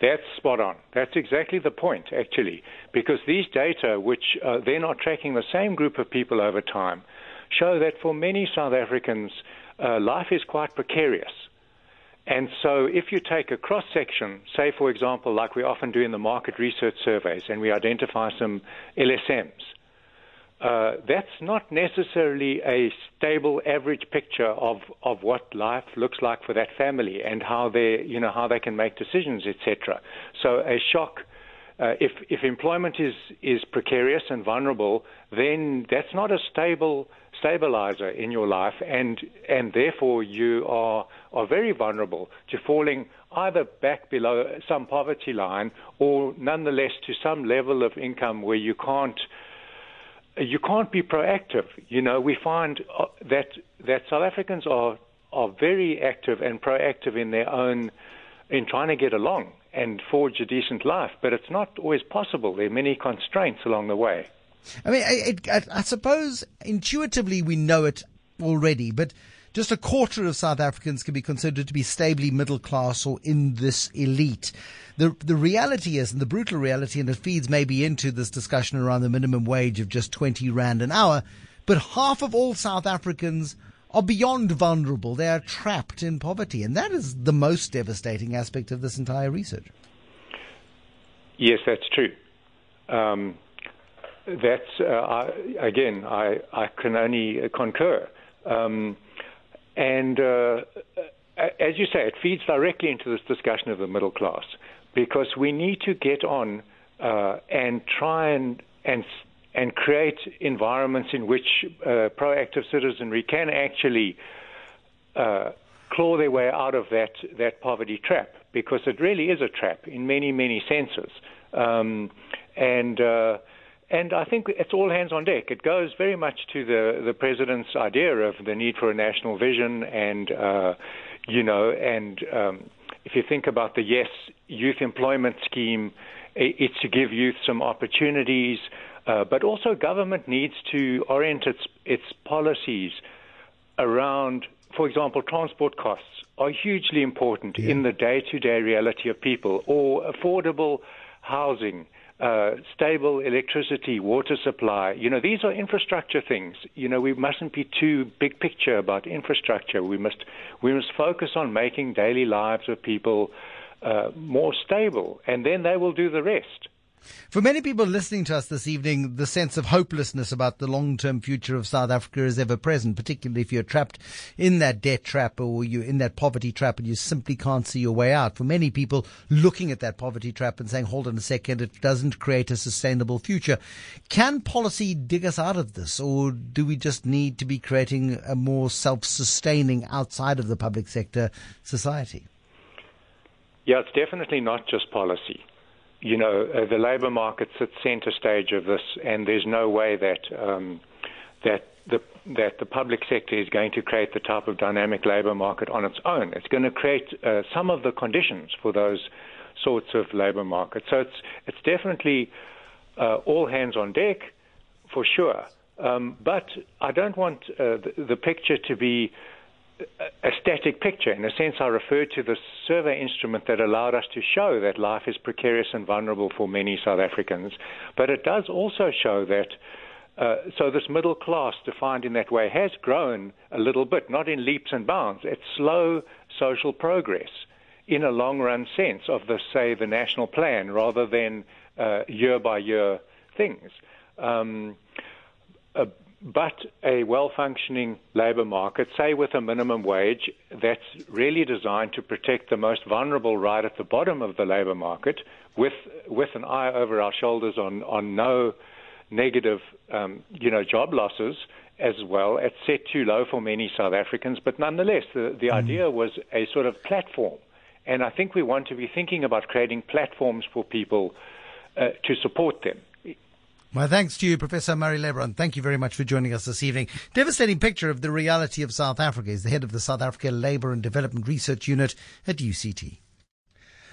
That's spot on. That's exactly the point, actually, because these data, which uh, they're not tracking the same group of people over time, show that for many South Africans, uh, life is quite precarious. And so, if you take a cross section, say, for example, like we often do in the market research surveys, and we identify some LSMs, uh, that's not necessarily a stable average picture of, of what life looks like for that family and how they you know how they can make decisions etc. So a shock uh, if if employment is is precarious and vulnerable then that's not a stable stabilizer in your life and and therefore you are are very vulnerable to falling either back below some poverty line or nonetheless to some level of income where you can't you can't be proactive. You know, we find uh, that that South Africans are are very active and proactive in their own in trying to get along and forge a decent life, but it's not always possible. There are many constraints along the way. I mean, I, I, I suppose intuitively we know it already, but just a quarter of South Africans can be considered to be stably middle class or in this elite. The, the reality is, and the brutal reality, and it feeds maybe into this discussion around the minimum wage of just 20 Rand an hour, but half of all South Africans are beyond vulnerable. They are trapped in poverty. And that is the most devastating aspect of this entire research. Yes, that's true. Um, that's, uh, I, again, I, I can only concur. Um, and uh, as you say, it feeds directly into this discussion of the middle class because we need to get on uh, and try and and and create environments in which uh, proactive citizenry can actually uh, claw their way out of that that poverty trap because it really is a trap in many many senses. Um, and uh, and I think it's all hands on deck. It goes very much to the, the president's idea of the need for a national vision, and uh, you know, and um, if you think about the Yes Youth Employment Scheme, it's to give youth some opportunities, uh, but also government needs to orient its its policies around, for example, transport costs are hugely important yeah. in the day-to-day reality of people, or affordable housing uh, stable electricity, water supply. You know, these are infrastructure things. You know, we mustn't be too big picture about infrastructure. We must we must focus on making daily lives of people uh, more stable, and then they will do the rest. For many people listening to us this evening, the sense of hopelessness about the long-term future of South Africa is ever present, particularly if you're trapped in that debt trap or you're in that poverty trap and you simply can't see your way out. For many people looking at that poverty trap and saying, hold on a second, it doesn't create a sustainable future. Can policy dig us out of this or do we just need to be creating a more self-sustaining outside of the public sector society? Yeah, it's definitely not just policy you know, uh, the labour market at centre stage of this, and there's no way that um, that the that the public sector is going to create the type of dynamic labour market on its own. It's going to create uh, some of the conditions for those sorts of labour markets. So it's it's definitely uh, all hands on deck for sure. Um, but I don't want uh, the, the picture to be a static picture. In a sense, I refer to the survey instrument that allowed us to show that life is precarious and vulnerable for many South Africans. But it does also show that. Uh, so this middle class, defined in that way, has grown a little bit, not in leaps and bounds. It's slow social progress in a long-run sense of the, say, the national plan, rather than uh, year-by-year things. Um, uh, but a well functioning labour market, say with a minimum wage, that's really designed to protect the most vulnerable right at the bottom of the labour market with, with an eye over our shoulders on, on no negative um, you know, job losses as well. It's set too low for many South Africans, but nonetheless, the, the mm. idea was a sort of platform. And I think we want to be thinking about creating platforms for people uh, to support them. My thanks to you, Professor Murray Leibbrandt. Thank you very much for joining us this evening. Devastating picture of the reality of South Africa. is the head of the South Africa Labour and Development Research Unit at UCT.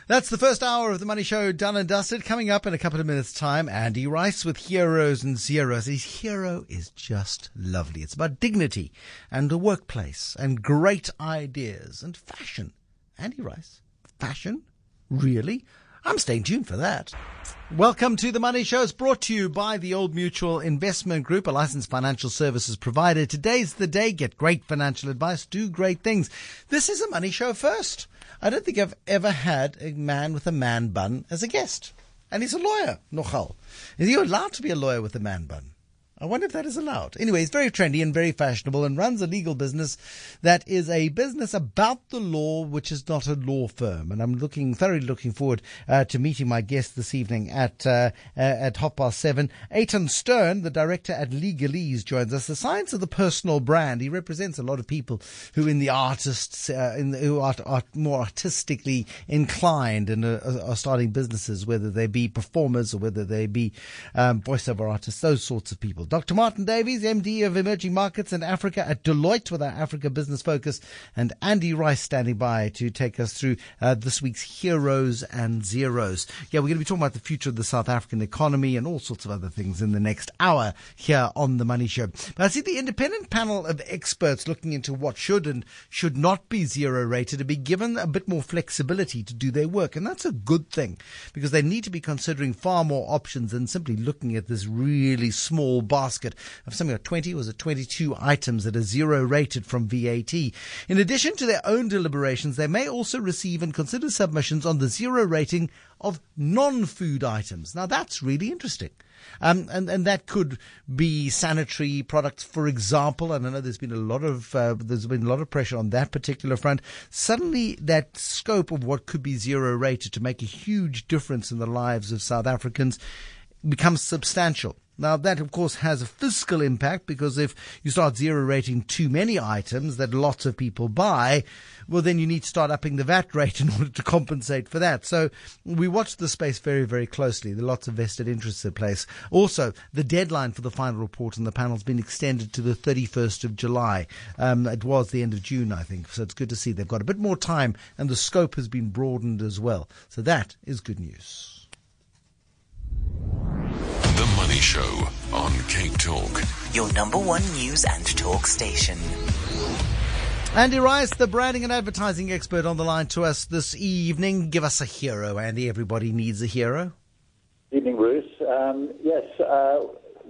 That's the first hour of the Money Show done and dusted. Coming up in a couple of minutes' time, Andy Rice with Heroes and Zeros. His hero is just lovely. It's about dignity and the workplace and great ideas and fashion. Andy Rice, fashion? Really? I'm staying tuned for that. Welcome to the Money Show. It's brought to you by the Old Mutual Investment Group, a licensed financial services provider. Today's the day. Get great financial advice. Do great things. This is a Money Show first. I don't think I've ever had a man with a man bun as a guest. And he's a lawyer, Nochal. Is he allowed to be a lawyer with a man bun? I wonder if that is allowed. Anyway, he's very trendy and very fashionable and runs a legal business that is a business about the law, which is not a law firm. And I'm looking, thoroughly looking forward uh, to meeting my guest this evening at uh, uh, at half past seven. Eitan Stern, the director at Legalese, joins us. The science of the personal brand. He represents a lot of people who, in the artists, uh, in the, who are, are, more artistically inclined and are, are, starting businesses, whether they be performers or whether they be um, voiceover artists, those sorts of people. Dr. Martin Davies, MD of Emerging Markets and Africa at Deloitte with our Africa Business Focus, and Andy Rice standing by to take us through uh, this week's Heroes and Zeros. Yeah, we're going to be talking about the future of the South African economy and all sorts of other things in the next hour here on The Money Show. But I see the independent panel of experts looking into what should and should not be zero rated to be given a bit more flexibility to do their work. And that's a good thing because they need to be considering far more options than simply looking at this really small basket of something like 20 was it 22 items that are zero rated from VAT. In addition to their own deliberations, they may also receive and consider submissions on the zero rating of non-food items. Now that's really interesting. Um, and, and that could be sanitary products, for example. And I know there's been a lot of uh, there's been a lot of pressure on that particular front. Suddenly, that scope of what could be zero rated to make a huge difference in the lives of South Africans becomes substantial. Now, that of course has a fiscal impact because if you start zero rating too many items that lots of people buy, well, then you need to start upping the VAT rate in order to compensate for that. So we watch the space very, very closely. There are lots of vested interests at place. Also, the deadline for the final report on the panel has been extended to the 31st of July. Um, it was the end of June, I think. So it's good to see they've got a bit more time and the scope has been broadened as well. So that is good news. Money Show on Cape Talk. Your number one news and talk station. Andy Rice, the branding and advertising expert, on the line to us this evening. Give us a hero, Andy. Everybody needs a hero. Evening, Bruce. Um, yes, uh,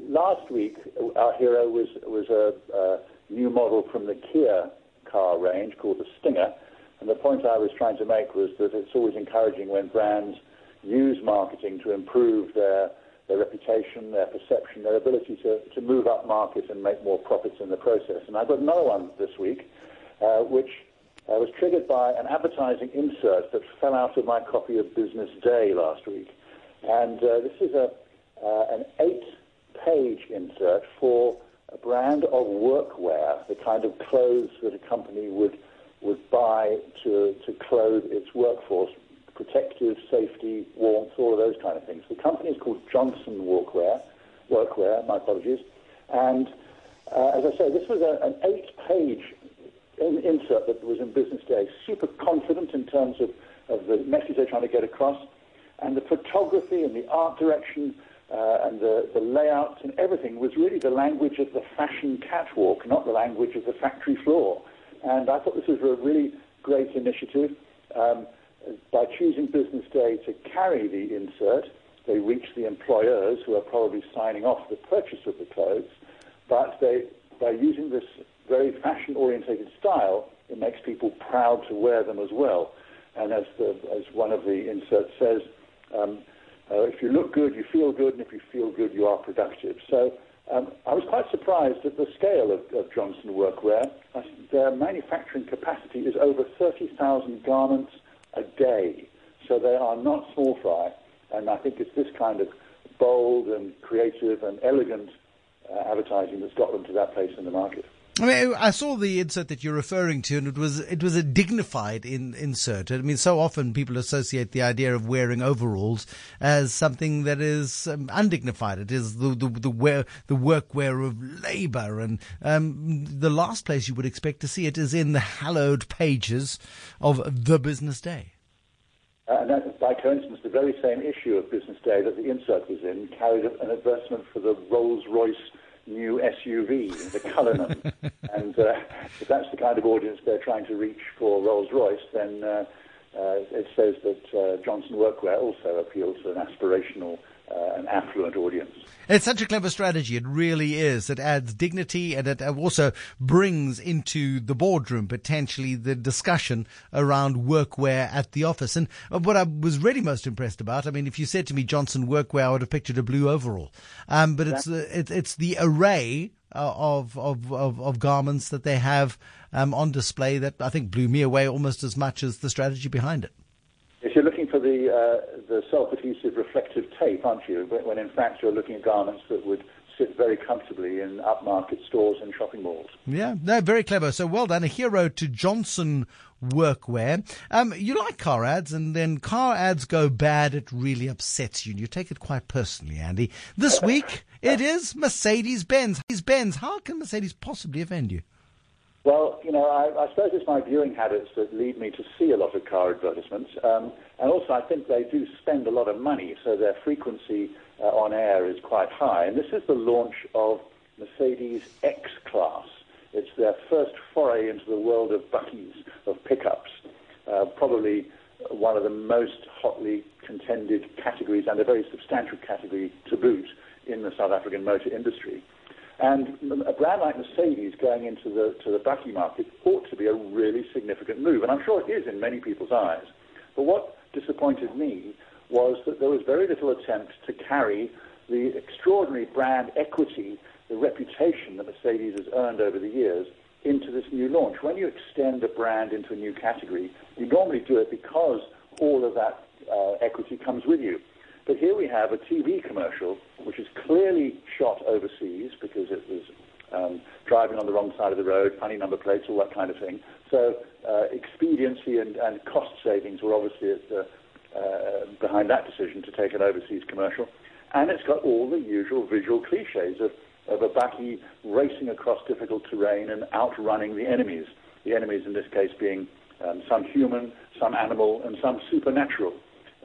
last week our hero was was a, a new model from the Kia car range called the Stinger. And the point I was trying to make was that it's always encouraging when brands use marketing to improve their their reputation, their perception, their ability to, to move up market and make more profits in the process. And I've got another one this week, uh, which uh, was triggered by an advertising insert that fell out of my copy of Business Day last week. And uh, this is a, uh, an eight-page insert for a brand of workwear, the kind of clothes that a company would would buy to, to clothe its workforce, protective, safety, warmth, all of those kind of things. The company is called Johnson Workwear, Workwear, my apologies. And uh, as I say, this was a, an eight-page in, insert that was in Business Day, super confident in terms of, of the message they're trying to get across, and the photography and the art direction uh, and the, the layouts and everything was really the language of the fashion catwalk, not the language of the factory floor. And I thought this was a really great initiative. Um, by choosing Business Day to carry the insert, they reach the employers who are probably signing off the purchase of the clothes, but they, by using this very fashion-orientated style, it makes people proud to wear them as well. And as, the, as one of the inserts says, um, uh, if you look good, you feel good, and if you feel good, you are productive. So um, I was quite surprised at the scale of, of Johnson Workwear. Their manufacturing capacity is over 30,000 garments a day. So they are not small fry. And I think it's this kind of bold and creative and elegant uh, advertising that's got them to that place in the market. I mean, I saw the insert that you're referring to, and it was it was a dignified in, insert. I mean, so often people associate the idea of wearing overalls as something that is um, undignified. It is the the the, wear, the work wear of labour, and um, the last place you would expect to see it is in the hallowed pages of the Business Day. Uh, and that, by coincidence, the very same issue of Business Day that the insert was in carried an advertisement for the Rolls Royce new SUV, the Cullinan. and uh, if that's the kind of audience they're trying to reach for Rolls Royce, then uh, uh, it says that uh, Johnson Workwear also appeals to an aspirational an affluent audience. It's such a clever strategy. It really is. It adds dignity and it also brings into the boardroom potentially the discussion around workwear at the office. And what I was really most impressed about, I mean, if you said to me Johnson workwear, I would have pictured a blue overall. Um, but it's, uh, it, it's the array uh, of, of, of, of, garments that they have um, on display that I think blew me away almost as much as the strategy behind it. For the, uh, the self-adhesive reflective tape, aren't you? When in fact you're looking at garments that would sit very comfortably in upmarket stores and shopping malls. Yeah, no, very clever. So well done. A hero to Johnson Workwear. Um, you like car ads, and then car ads go bad. It really upsets you, and you take it quite personally, Andy. This week it is Mercedes Benz. Benz. How can Mercedes possibly offend you? Well, you know, I, I, suppose it's my viewing habits that lead me to see a lot of car advertisements. Um, and also, I think they do spend a lot of money, so their frequency uh, on air is quite high. And this is the launch of Mercedes X Class. It's their first foray into the world of bakkies, of pickups. Uh, probably one of the most hotly contended categories and a very substantial category to boot in the South African motor industry. And a brand like Mercedes going into the to the bakkie market ought to be a really significant move, and I'm sure it is in many people's eyes. But what disappointed me was that there was very little attempt to carry the extraordinary brand equity, the reputation that Mercedes has earned over the years into this new launch. When you extend a brand into a new category, you normally do it because all of that uh, equity comes with you. But here we have a TV commercial which is clearly shot overseas because it was um, driving on the wrong side of the road, funny number plates, all that kind of thing. So uh, expediency and, and, cost savings were obviously the, uh, behind that decision to take an overseas commercial. And it's got all the usual visual cliches of, of a bakkie racing across difficult terrain and outrunning the enemies. The enemies in this case being um, some human, some animal, and some supernatural.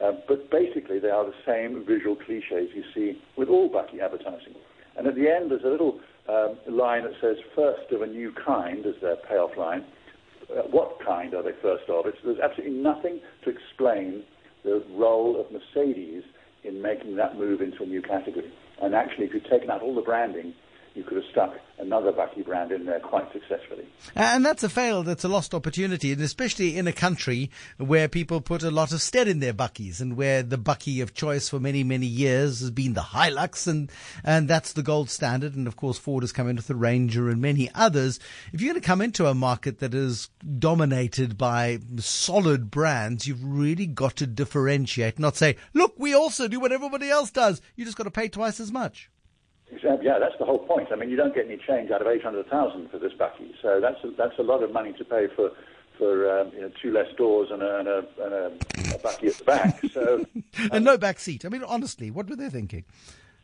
Uh, but basically, they are the same visual cliches you see with all Bakkie advertising. And at the end, there's a little um, line that says, first of a new kind, as their payoff line. Uh, what kind are they first of? It's, there's absolutely nothing to explain the role of Mercedes in making that move into a new category. And actually, if you've taken out all the branding, you could have stuck another bakkie brand in there quite successfully. And that's a fail. it's a lost opportunity, and especially in a country where people put a lot of stead in their bakkies and where the bakkie of choice for many, many years has been the Hilux and, and that's the gold standard. And of course, Ford has come in with the Ranger and many others. If you're going to come into a market that is dominated by solid brands, you've really got to differentiate, not say, look, we also do what everybody else does. You just got to pay twice as much. Yeah, that's the whole point. I mean, you don't get any change out of eight hundred thousand for this bakkie, so that's a, that's a lot of money to pay for for um, you know, two less doors and a, and a, and a, a bakkie at the back. So and no back seat. I mean, honestly, what were they thinking?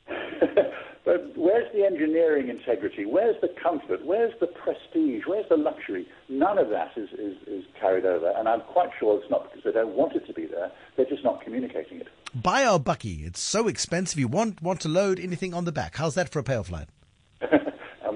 but where's the engineering integrity? Where's the comfort? Where's the prestige? Where's the luxury? None of that is, is, is carried over, and I'm quite sure it's not because they don't want it to be there. They're just not communicating it. Buy our bakkie. It's so expensive. You won't want to load anything on the back. How's that for a payoff line?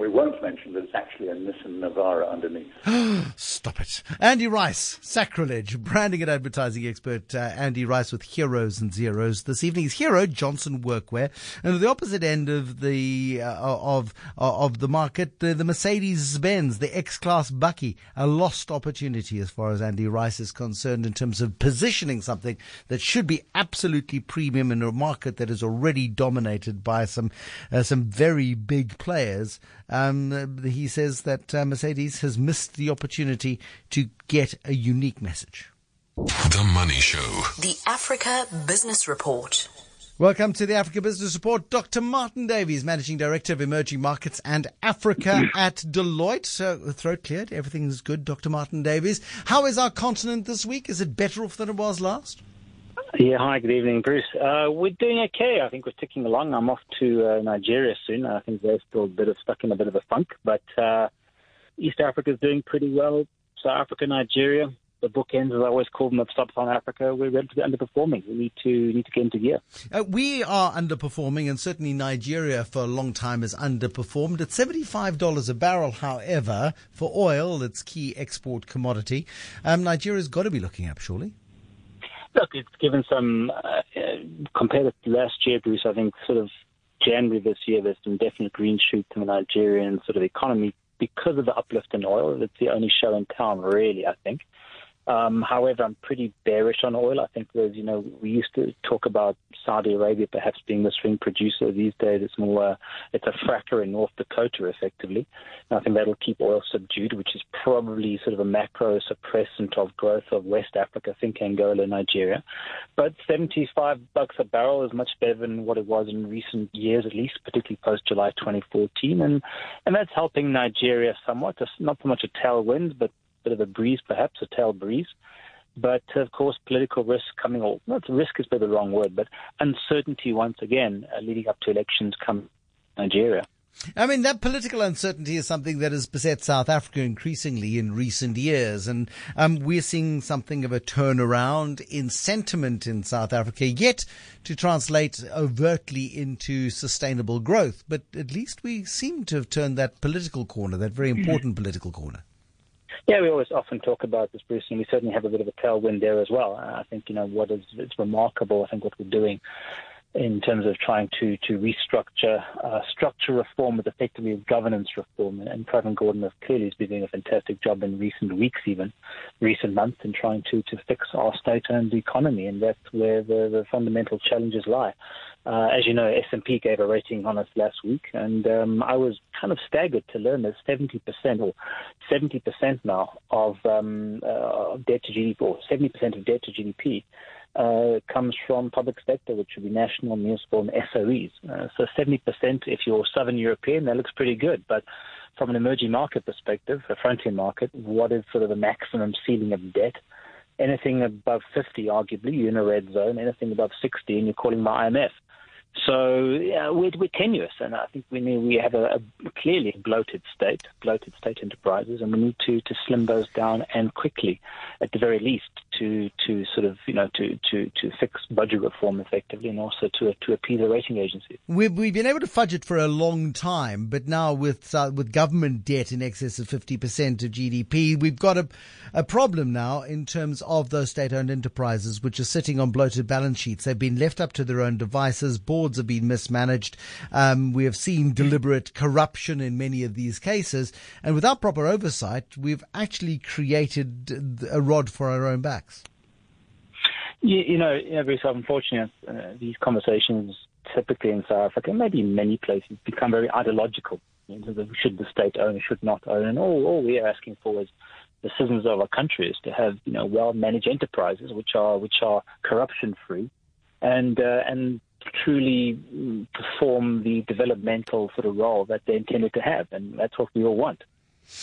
We won't mention that it's actually a Nissan Navara underneath. Stop it. Andy Rice, sacrilege. Branding and advertising expert uh, Andy Rice with heroes and zeros. This evening's hero, Johnson Workwear. And at the opposite end of the, uh, of, uh, of the market, the, the Mercedes Benz, the X-Class bakkie, a lost opportunity as far as Andy Rice is concerned in terms of positioning something that should be absolutely premium in a market that is already dominated by some, uh, some very big players. Um, he says that uh, Mercedes has missed the opportunity to get a unique message. The Money Show. The Africa Business Report. Welcome to the Africa Business Report. Dr. Martin Davies, Managing Director of Emerging Markets and Africa at Deloitte. So, throat cleared. Everything's good, Dr. Martin Davies. How is our continent this week? Is it better off than it was last? Yeah, hi, good evening, Bruce. Uh, we're doing okay. I think we're ticking along. I'm off to uh, Nigeria soon. I think they're still a bit of stuck in a bit of a funk, but uh, East Africa is doing pretty well. South Africa, Nigeria, the bookends, as I always call them, of sub-Saharan Africa, we're relatively underperforming. We need to need to get into gear. Uh, we are underperforming, and certainly Nigeria for a long time has underperformed. At seventy-five dollars a barrel, however, for oil, its key export commodity, um, Nigeria's got to be looking up, surely. Look, it's given some, uh, compared to last year, Bruce, I think sort of January this year, there's some definite green shoots in the Nigerian sort of economy because of the uplift in oil. It's the only show in town, really, I think. Um, however, I'm pretty bearish on oil. I think there's, you know, we used to talk about Saudi Arabia perhaps being the swing producer. These days, it's more, uh, it's a fracker in North Dakota, effectively. And I think that'll keep oil subdued, which is probably sort of a macro suppressant of growth of West Africa, think Angola, Nigeria. But 75 bucks a barrel is much better than what it was in recent years, at least, particularly post July 2014, and and that's helping Nigeria somewhat. It's not so much a tailwind, but bit of a breeze, perhaps a tail breeze. But of course, political risk coming, or not risk is probably the wrong word, but uncertainty once again uh, leading up to elections come Nigeria. I mean, that political uncertainty is something that has beset South Africa increasingly in recent years. And um, we're seeing something of a turnaround in sentiment in South Africa, yet to translate overtly into sustainable growth. But at least we seem to have turned that political corner, that very important political corner. Yeah, we always often talk about this, Bruce, and we certainly have a bit of a tailwind there as well. I think you know what is it's remarkable. I think what we're doing in terms of trying to to restructure uh, structure reform with effectively governance reform. And Pravin Gordhan has clearly been doing a fantastic job in recent weeks, even recent months, in trying to to fix our state-owned economy, and that's where the, the fundamental challenges lie. Uh, as you know, S&P gave a rating on us last week, and um, I was kind of staggered to learn that 70% or 70% now of um, uh, debt to GDP, or 70% of debt to GDP, uh, comes from public sector, which would be national, municipal, and SOEs. Uh, so 70%, if you're Southern European, that looks pretty good. But from an emerging market perspective, a frontier market, what is sort of the maximum ceiling of debt? Anything above 50, arguably, you're in a red zone. Anything above 60, and you're calling my IMF. So yeah, we're, we're tenuous, and I think we need, we have a, a clearly bloated state, bloated state enterprises, and we need to, to slim those down and quickly, at the very least, to to sort of you know to to, to fix budget reform effectively, and also to to appease the rating agencies. We've we've been able to fudge it for a long time, but now with uh, with government debt in excess of fifty percent of GDP, we've got a a problem now in terms of those state-owned enterprises, which are sitting on bloated balance sheets. They've been left up to their own devices. Boards have been mismanaged. Um, we have seen deliberate corruption in many of these cases. And without proper oversight, we've actually created a rod for our own backs. You, you know, every so unfortunate, uh, these conversations typically in South Africa, maybe in many places, become very ideological. You know, should the state own, or should not own, and all, all we are asking for is the citizens of our country is to have you know well managed enterprises which are which are corruption free, and uh, and truly perform the developmental sort of role that they're intended to have, and that's what we all want.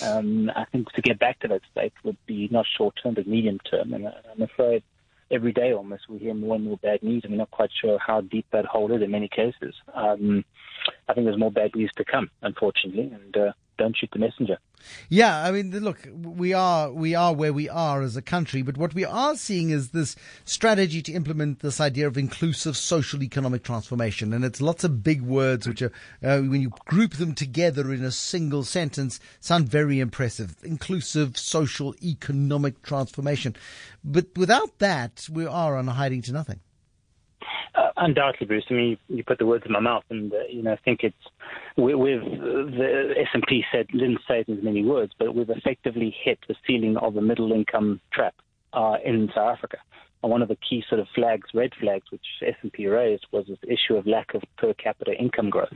Um, I think to get back to that state would be not short term but medium term, and I'm afraid every day almost we hear more and more bad news, and we're not quite sure how deep that hole is in many cases. Um, I think there's more bad news to come, unfortunately, and uh, don't shoot the messenger. Yeah, I mean, look, we are we are where we are as a country, but what we are seeing is this strategy to implement this idea of inclusive social economic transformation, and it's lots of big words which are uh, when you group them together in a single sentence sound very impressive. Inclusive social economic transformation, but without that, we are on a hiding to nothing. Uh, undoubtedly, Bruce. I mean, you, you, put the words in my mouth, and uh, you know, I think it's we, we've the S and P said didn't say it in as many words, but we've effectively hit the ceiling of the middle income trap uh, in South Africa. And one of the key sort of flags, red flags, which S&P raised was this issue of lack of per capita income growth,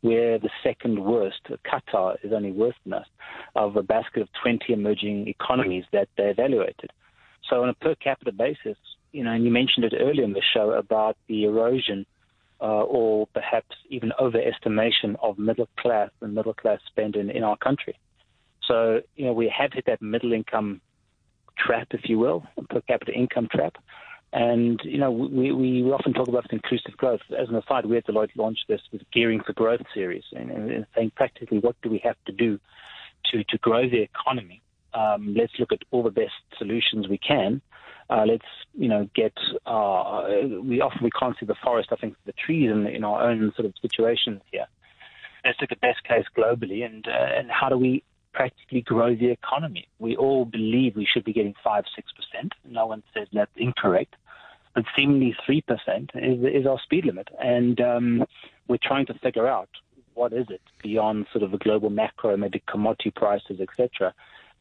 where the second worst, Qatar, is only worse than us, of a basket of 20 emerging economies that they evaluated. So on a per capita basis, you know, and you mentioned it earlier in the show about the erosion uh, or perhaps even overestimation of middle class and middle class spend in, in our country. So, you know, we have hit that middle income trap, if you will, per capita income trap. And, you know, we, we often talk about inclusive growth. As an aside, we at Deloitte launched this with Gearing for Growth series and, and saying practically what do we have to do to, to grow the economy. Um, let's look at all the best solutions we can uh, let's you know get uh, we often we can't see the forest. I think the trees in, in our own sort of situations here. Let's look at best case globally, and uh, and how do we practically grow the economy? We all believe we should be getting five six percent. No one says that's incorrect, but seemingly three percent is is our speed limit, and um, we're trying to figure out what is it beyond sort of the global macro, maybe commodity prices, etc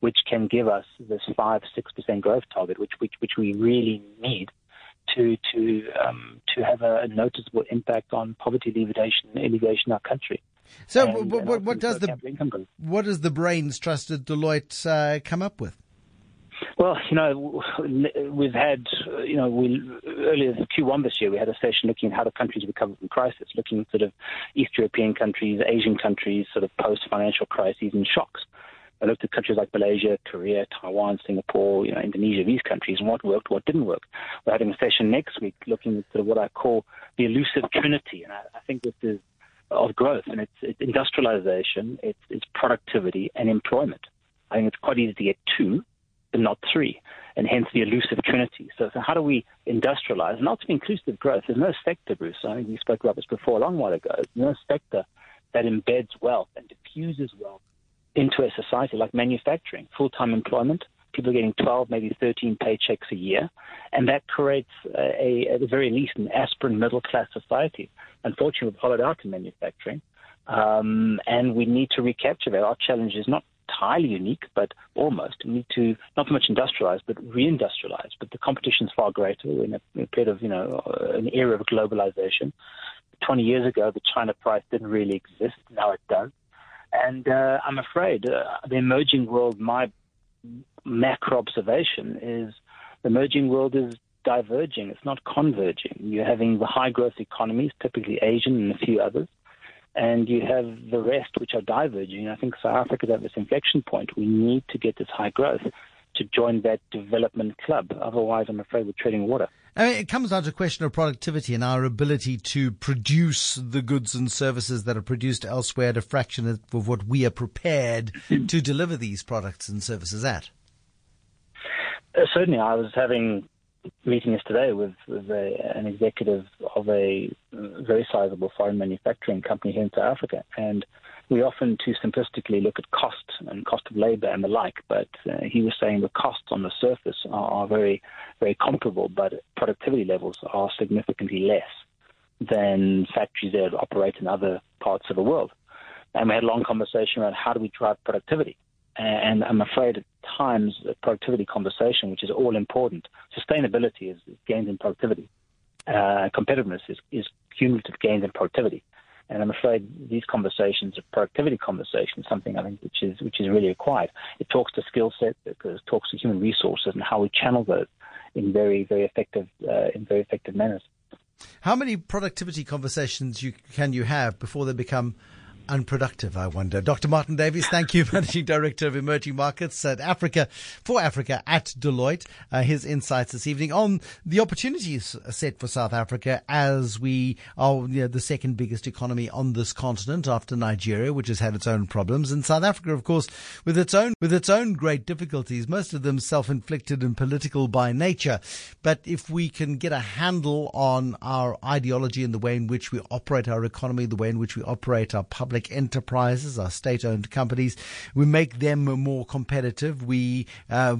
which can give us this five six percent growth target, which which which we really need to to um, to have a, noticeable impact on poverty alleviation and alleviation in our country. So, and, what, what, what does the what does the brains trusted Deloitte uh, come up with? Well, you know, we've had, you know, we earlier Q1 this year we had a session looking at how the countries recover from crisis, looking at sort of East European countries, Asian countries, sort of post financial crises and shocks. I looked at countries like Malaysia, Korea, Taiwan, Singapore, you know, Indonesia, these countries, and what worked, what didn't work. We're having a session next week looking at sort of what I call the elusive trinity, and I, I think this is of growth, and it's, it's industrialization, it's, it's productivity, and employment. I think it's quite easy to get two, but not three, and hence the elusive trinity. So, so how do we industrialize? And ultimately, inclusive growth. There's no sector, Bruce. I think we spoke about this before a long while ago. There's no sector that embeds wealth and diffuses wealth into a society like manufacturing, full time employment. People are getting 12, maybe 13 paychecks a year. And that creates, a, at the very least, an aspirin middle class society. Unfortunately, we've hollowed out in manufacturing. Um, and we need to recapture that. Our challenge is not entirely unique, but almost. We need to not so much industrialize, but reindustrialize. But the competition is far greater. We're in a, a period of, you know, an era of globalization. 20 years ago, the China price didn't really exist. Now it does. And uh, I'm afraid uh, the emerging world, my macro observation is the emerging world is diverging. It's not converging. You're having the high growth economies, typically Asian and a few others, and you have the rest which are diverging. I think South Africa is at this inflection point. We need to get this high growth to join that development club. Otherwise, I'm afraid we're treading water. I mean, it comes down to a question of productivity and our ability to produce the goods and services that are produced elsewhere at a fraction of what we are prepared to deliver these products and services at. Uh, certainly, I was having meetings today with, with a, an executive of a very sizable foreign manufacturing company here in South Africa, and we often too simplistically look at cost and cost of labor and the like, but uh, he was saying the costs on the surface are, are, very, very comparable, but productivity levels are significantly less. than factories that operate in other parts of the world. And we had a long conversation around how do we drive productivity. And I'm afraid at times the productivity conversation, which is all important, sustainability is, gains in productivity. Uh, competitiveness is, is cumulative gains in productivity. And I'm afraid these conversations, productivity conversations, something I think which is which is really required. It talks to skill set, it talks to human resources and how we channel those in very very effective uh, in very effective manners. How many productivity conversations you, can you have before they become unproductive, I wonder. Dr. Martin Davies, thank you, Managing Director of Emerging Markets at Africa for Africa at Deloitte. Uh, his insights this evening on the opportunities set for South Africa as we are you know, the second biggest economy on this continent after Nigeria, which has had its own problems, and South Africa, of course, with its own with its own great difficulties, most of them self-inflicted and political by nature. But if we can get a handle on our ideology and the way in which we operate our economy, the way in which we operate our public public enterprises, our state owned companies. We make them more competitive. We uh,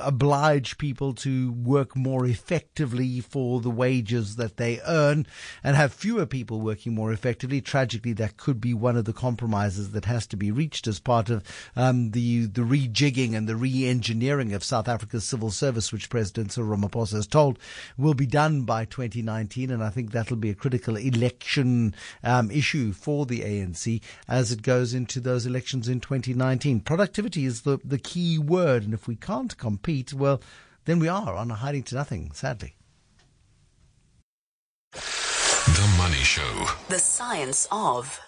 oblige people to work more effectively for the wages that they earn and have fewer people working more effectively. Tragically, that could be one of the compromises that has to be reached as part of um, the, the rejigging and the re engineering of South Africa's civil service, which President Cyril Ramaphosa has told will be done by 2019. And I think that'll be a critical election um, issue for the ANC as it goes into those elections in 2019. Productivity is the, the key word, and if we can't compete, well, then we are on a hiding to nothing, sadly. The Money Show. The Science of.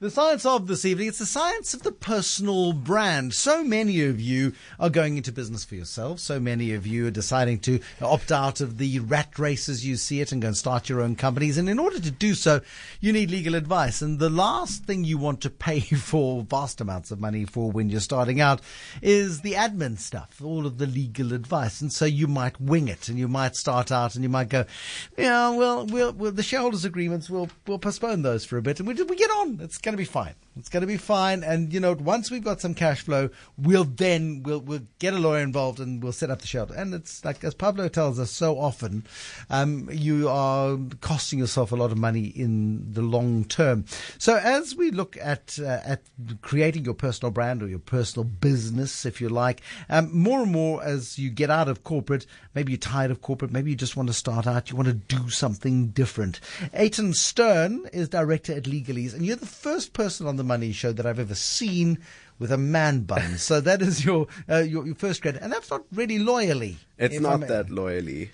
The science of this evening, it's the science of the personal brand. So many of you are going into business for yourself. So many of you are deciding to opt out of the rat race as you see it and go and start your own companies. And in order to do so, you need legal advice. And the last thing you want to pay for vast amounts of money for when you're starting out is the admin stuff, all of the legal advice. And so you might wing it and you might start out and you might go, yeah, well, we'll, we'll the shareholders agreements, we'll, we'll postpone those for a bit and we, we get on. It's going to be fine. It's going to be fine. And you know, once we've got some cash flow, we'll then we'll we'll get a lawyer involved and we'll set up the shelter. And it's like as Pablo tells us so often, um, you are costing yourself a lot of money in the long term. So as we look at uh, at creating your personal brand or your personal business, if you like, um, more and more as you get out of corporate, maybe you're tired of corporate, maybe you just want to start out, you want to do something different. Eitan Stern is director at Legalese, and you're the first person on the Money Show that I've ever seen with a man bun. so that is your, uh, your, your first credit, and that's not really loyally. It's not that loyally.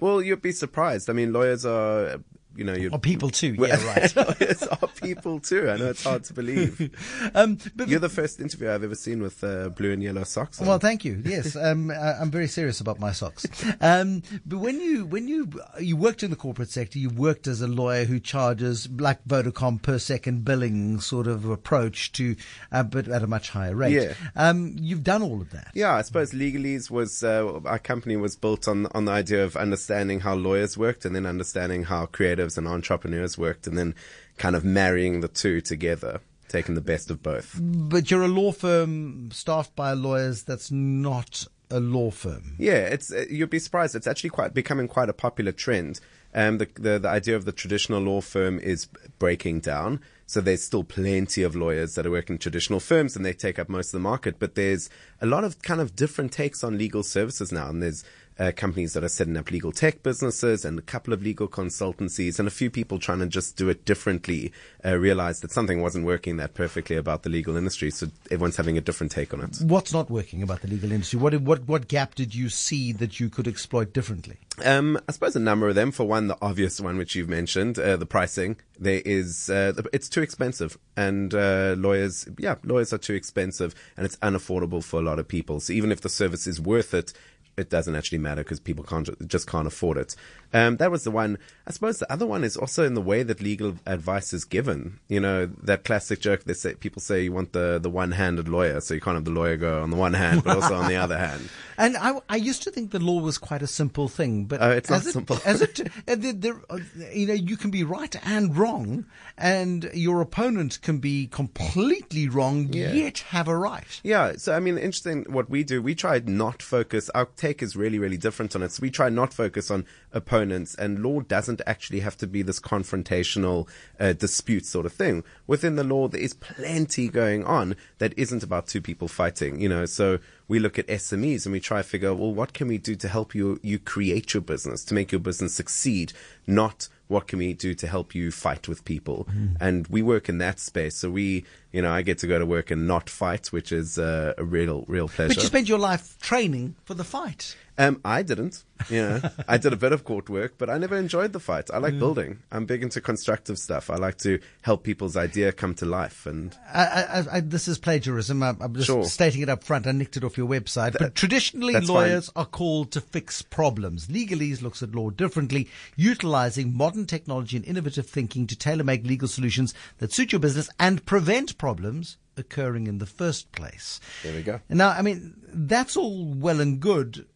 Well, you'd be surprised. I mean, lawyers are you know, you're or people too. Yeah, right. it's our people too. I know it's hard to believe. um, but you're the first interview I've ever seen with uh, blue and yellow socks. On. Well, thank you. Yes, um, I, am very serious about my socks. Um, but when you when you you worked in the corporate sector, you worked as a lawyer who charges like Vodacom per second billing sort of approach to, uh, but at a much higher rate. Yeah. Um, you've done all of that. Yeah, I suppose Legalese was uh, our company was built on on the idea of understanding how lawyers worked and then understanding how creative creatives and entrepreneurs worked and then kind of marrying the two together taking the best of both. But you're a law firm staffed by lawyers that's not a law firm. Yeah, it's uh, you'd be surprised. It's actually quite becoming quite a popular trend. Um, the, the the idea of the traditional law firm is breaking down. So there's still plenty of lawyers that are working traditional firms and they take up most of the market. But there's a lot of kind of different takes on legal services now. And there's uh, companies that are setting up legal tech businesses and a couple of legal consultancies and a few people trying to just do it differently, uh, realize that something wasn't working that perfectly about the legal industry. So everyone's having a different take on it. What's not working about the legal industry? What, what, what gap did you see that you could exploit differently? Um, I suppose a number of them. For one, the obvious one, which you've mentioned, uh, the pricing. There is, uh, it's too expensive and, uh, lawyers, yeah, lawyers are too expensive and it's unaffordable for a lot of people. So even if the service is worth it, it doesn't actually matter because people can't just can't afford it. Um, that was the one. I suppose the other one is also in the way that legal advice is given. You know that classic joke. They say people say you want the the one handed lawyer, so you can't have the lawyer go on the one hand, but also on the other hand. And I, I used to think the law was quite a simple thing, but uh, it's not it, simple. as it, uh, there, uh, you know, you can be right and wrong, and your opponent can be completely wrong, yeah. yet have a right. Yeah. So I mean, interesting. What we do, we try not focus our take is really, really different on it. So we try not focus on opponents, and law doesn't actually have to be this confrontational uh, dispute sort of thing. Within the law, there is plenty going on that isn't about two people fighting. You know, so we look at SMEs and we try to figure, well, what can we do to help you you create your business, to make your business succeed, not what can we do to help you fight with people? Mm. And we work in that space. So we, you know, I get to go to work and not fight, which is uh, a real, real pleasure. But you spend your life training for the fight. Um, I didn't. Know, I did a bit of court work, but I never enjoyed the fight. I like Mm. building. I'm big into constructive stuff. I like to help people's idea come to life. And I, I, I, this is plagiarism. I, I'm just Sure. stating it up front. I nicked it off your website. but traditionally, lawyers are called to fix problems. Legalese looks at law differently, utilizing modern technology and innovative thinking to tailor make legal solutions that suit your business and prevent problems occurring in the first place. there we go. Now, I mean, that's all well and good,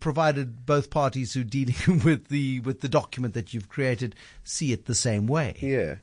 provided both parties who are dealing with the with the document that you've created see it the same way. Yeah.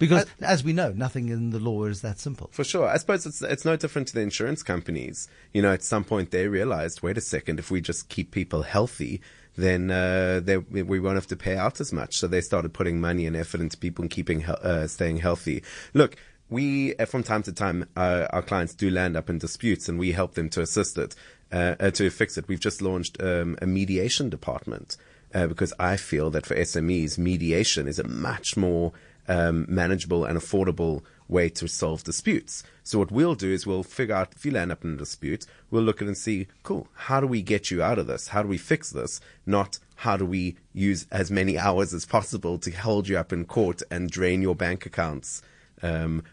Because, as we know, nothing in the law is that simple. For sure. I suppose it's it's no different to the insurance companies. You know, at some point they realized, wait a second, if we just keep people healthy, then uh, they, we won't have to pay out as much. So they started putting money and effort into people and keeping uh, staying healthy. Look, we uh, from time to time uh, our clients do land up in disputes, and we help them to assist it, uh, uh, to fix it. We've just launched um, a mediation department uh, because I feel that for SMEs, mediation is a much more um, manageable and affordable way to solve disputes. So what we'll do is we'll figure out if you land up in a dispute, we'll look at it and see, cool, how do we get you out of this? How do we fix this? Not how do we use as many hours as possible to hold you up in court and drain your bank accounts? Um,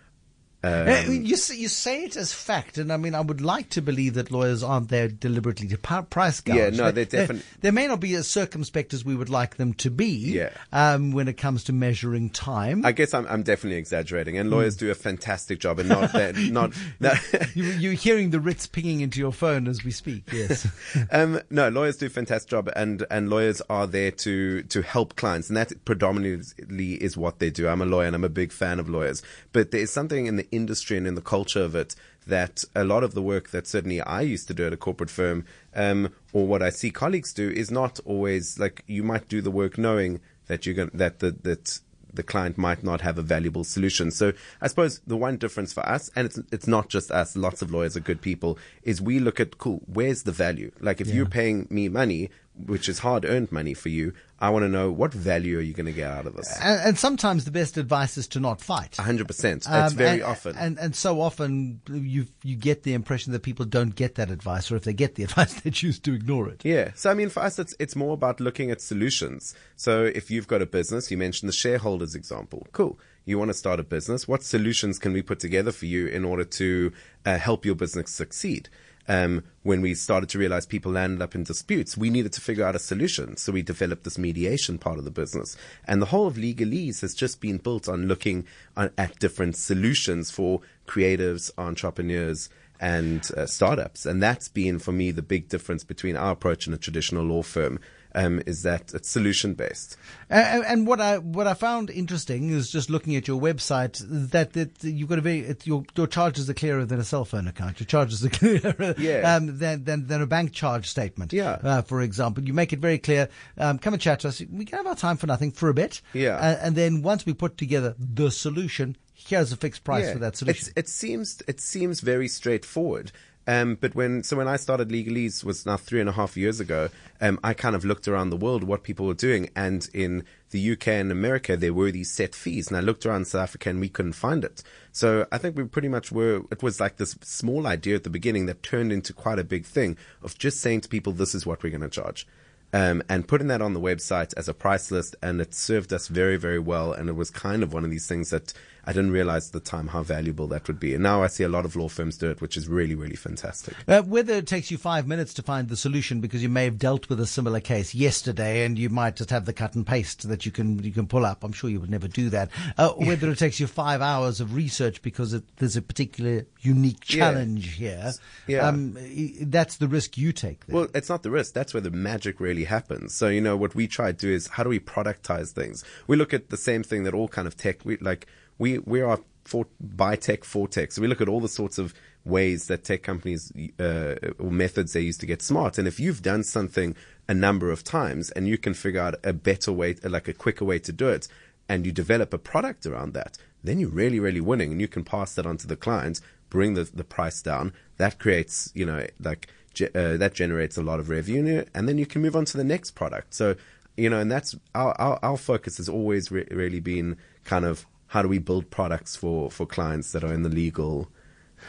um, mean, you say, you say it as fact, and I mean, I would like to believe that lawyers aren't there deliberately to price gouge. Yeah, no, They- they're definitely- They, may not be as circumspect as we would like them to be. Yeah. Um, when it comes to measuring time, I guess I'm, I'm definitely exaggerating, and lawyers do a fantastic job, and not that, not, no, you, you're hearing the Ritz pinging into your phone as we speak. Yes. um, no, lawyers do a fantastic job, and, and lawyers are there to, to help clients, and that predominantly is what they do. I'm a lawyer, and I'm a big fan of lawyers, but there is something in the industry and in the culture of it that a lot of the work that certainly I used to do at a corporate firm, um, or what I see colleagues do, is not always like you might do the work knowing that you're going that the, that the client might not have a valuable solution. So I suppose the one difference for us, and it's it's not just us, lots of lawyers are good people, is we look at cool, where's the value? Like if Yeah. you're paying me money, which is hard earned money for you, I want to know what value are you going to get out of this? and, and sometimes the best advice is to not fight. hundred percent. That's Um, very and, often. and and so often you you get the impression that people don't get that advice, or if they get the advice, they choose to ignore it. Yeah. So I mean, for us, it's it's more about looking at solutions. So if you've got a business, you mentioned the shareholders example. Cool. You want to start a business. What solutions can we put together for you in order to uh, help your business succeed? Um, when we started to realize people landed up in disputes, we needed to figure out a solution. So we developed this mediation part of the business. And the whole of Legalese has just been built on looking at different solutions for creatives, entrepreneurs, and uh, startups. And that's been, for me, the big difference between our approach and a traditional law firm. Um, is that it's solution based. And, and what I what I found interesting is just looking at your website that, that you've got a very it, your your charges are clearer than a cell phone account. Your charges are clearer Yeah. um, than, than than a bank charge statement. Yeah. Uh, for example, you make it very clear. Um, come and chat to us. We can have our time for nothing for a bit. Yeah. Uh, and then once we put together the solution, here's a fixed price Yeah. for that solution. It's, it seems it seems very straightforward. Um, but when so when I started Legalese was now three and a half years ago, um, I kind of looked around the world what people were doing, and in the UK and America there were these set fees, and I looked around South Africa and we couldn't find it. So I think we pretty much were. It was like this small idea at the beginning that turned into quite a big thing of just saying to people, "This is what we're going to charge." um, and putting that on the website as a price list, and it served us very, very well. And it was kind of one of these things that I didn't realize at the time how valuable that would be. And now I see a lot of law firms do it, which is really, really fantastic. Uh, whether it takes you five minutes to find the solution because you may have dealt with a similar case yesterday and you might just have the cut and paste that you can you can pull up. I'm sure you would never do that. Uh, whether it takes you five hours of research because it, there's a particular unique Yeah. challenge here. Yeah. Um, that's the risk you take. There. Well, it's not the risk. That's where the magic really happens. So, you know, what we try to do is how do we productize things? We look at the same thing that all kind of tech, we like, we, we are for by tech for tech. So we look at all the sorts of ways that tech companies uh, or methods they use to get smart. And if you've done something a number of times and you can figure out a better way, like a quicker way to do it, and you develop a product around that, then you're really, really winning, and you can pass that on to the client, bring the the price down. That creates, you know, like uh, that generates a lot of revenue, and then you can move on to the next product. So, you know, and that's our our, our focus has always re- really been kind of how do we build products for for clients that are in the legal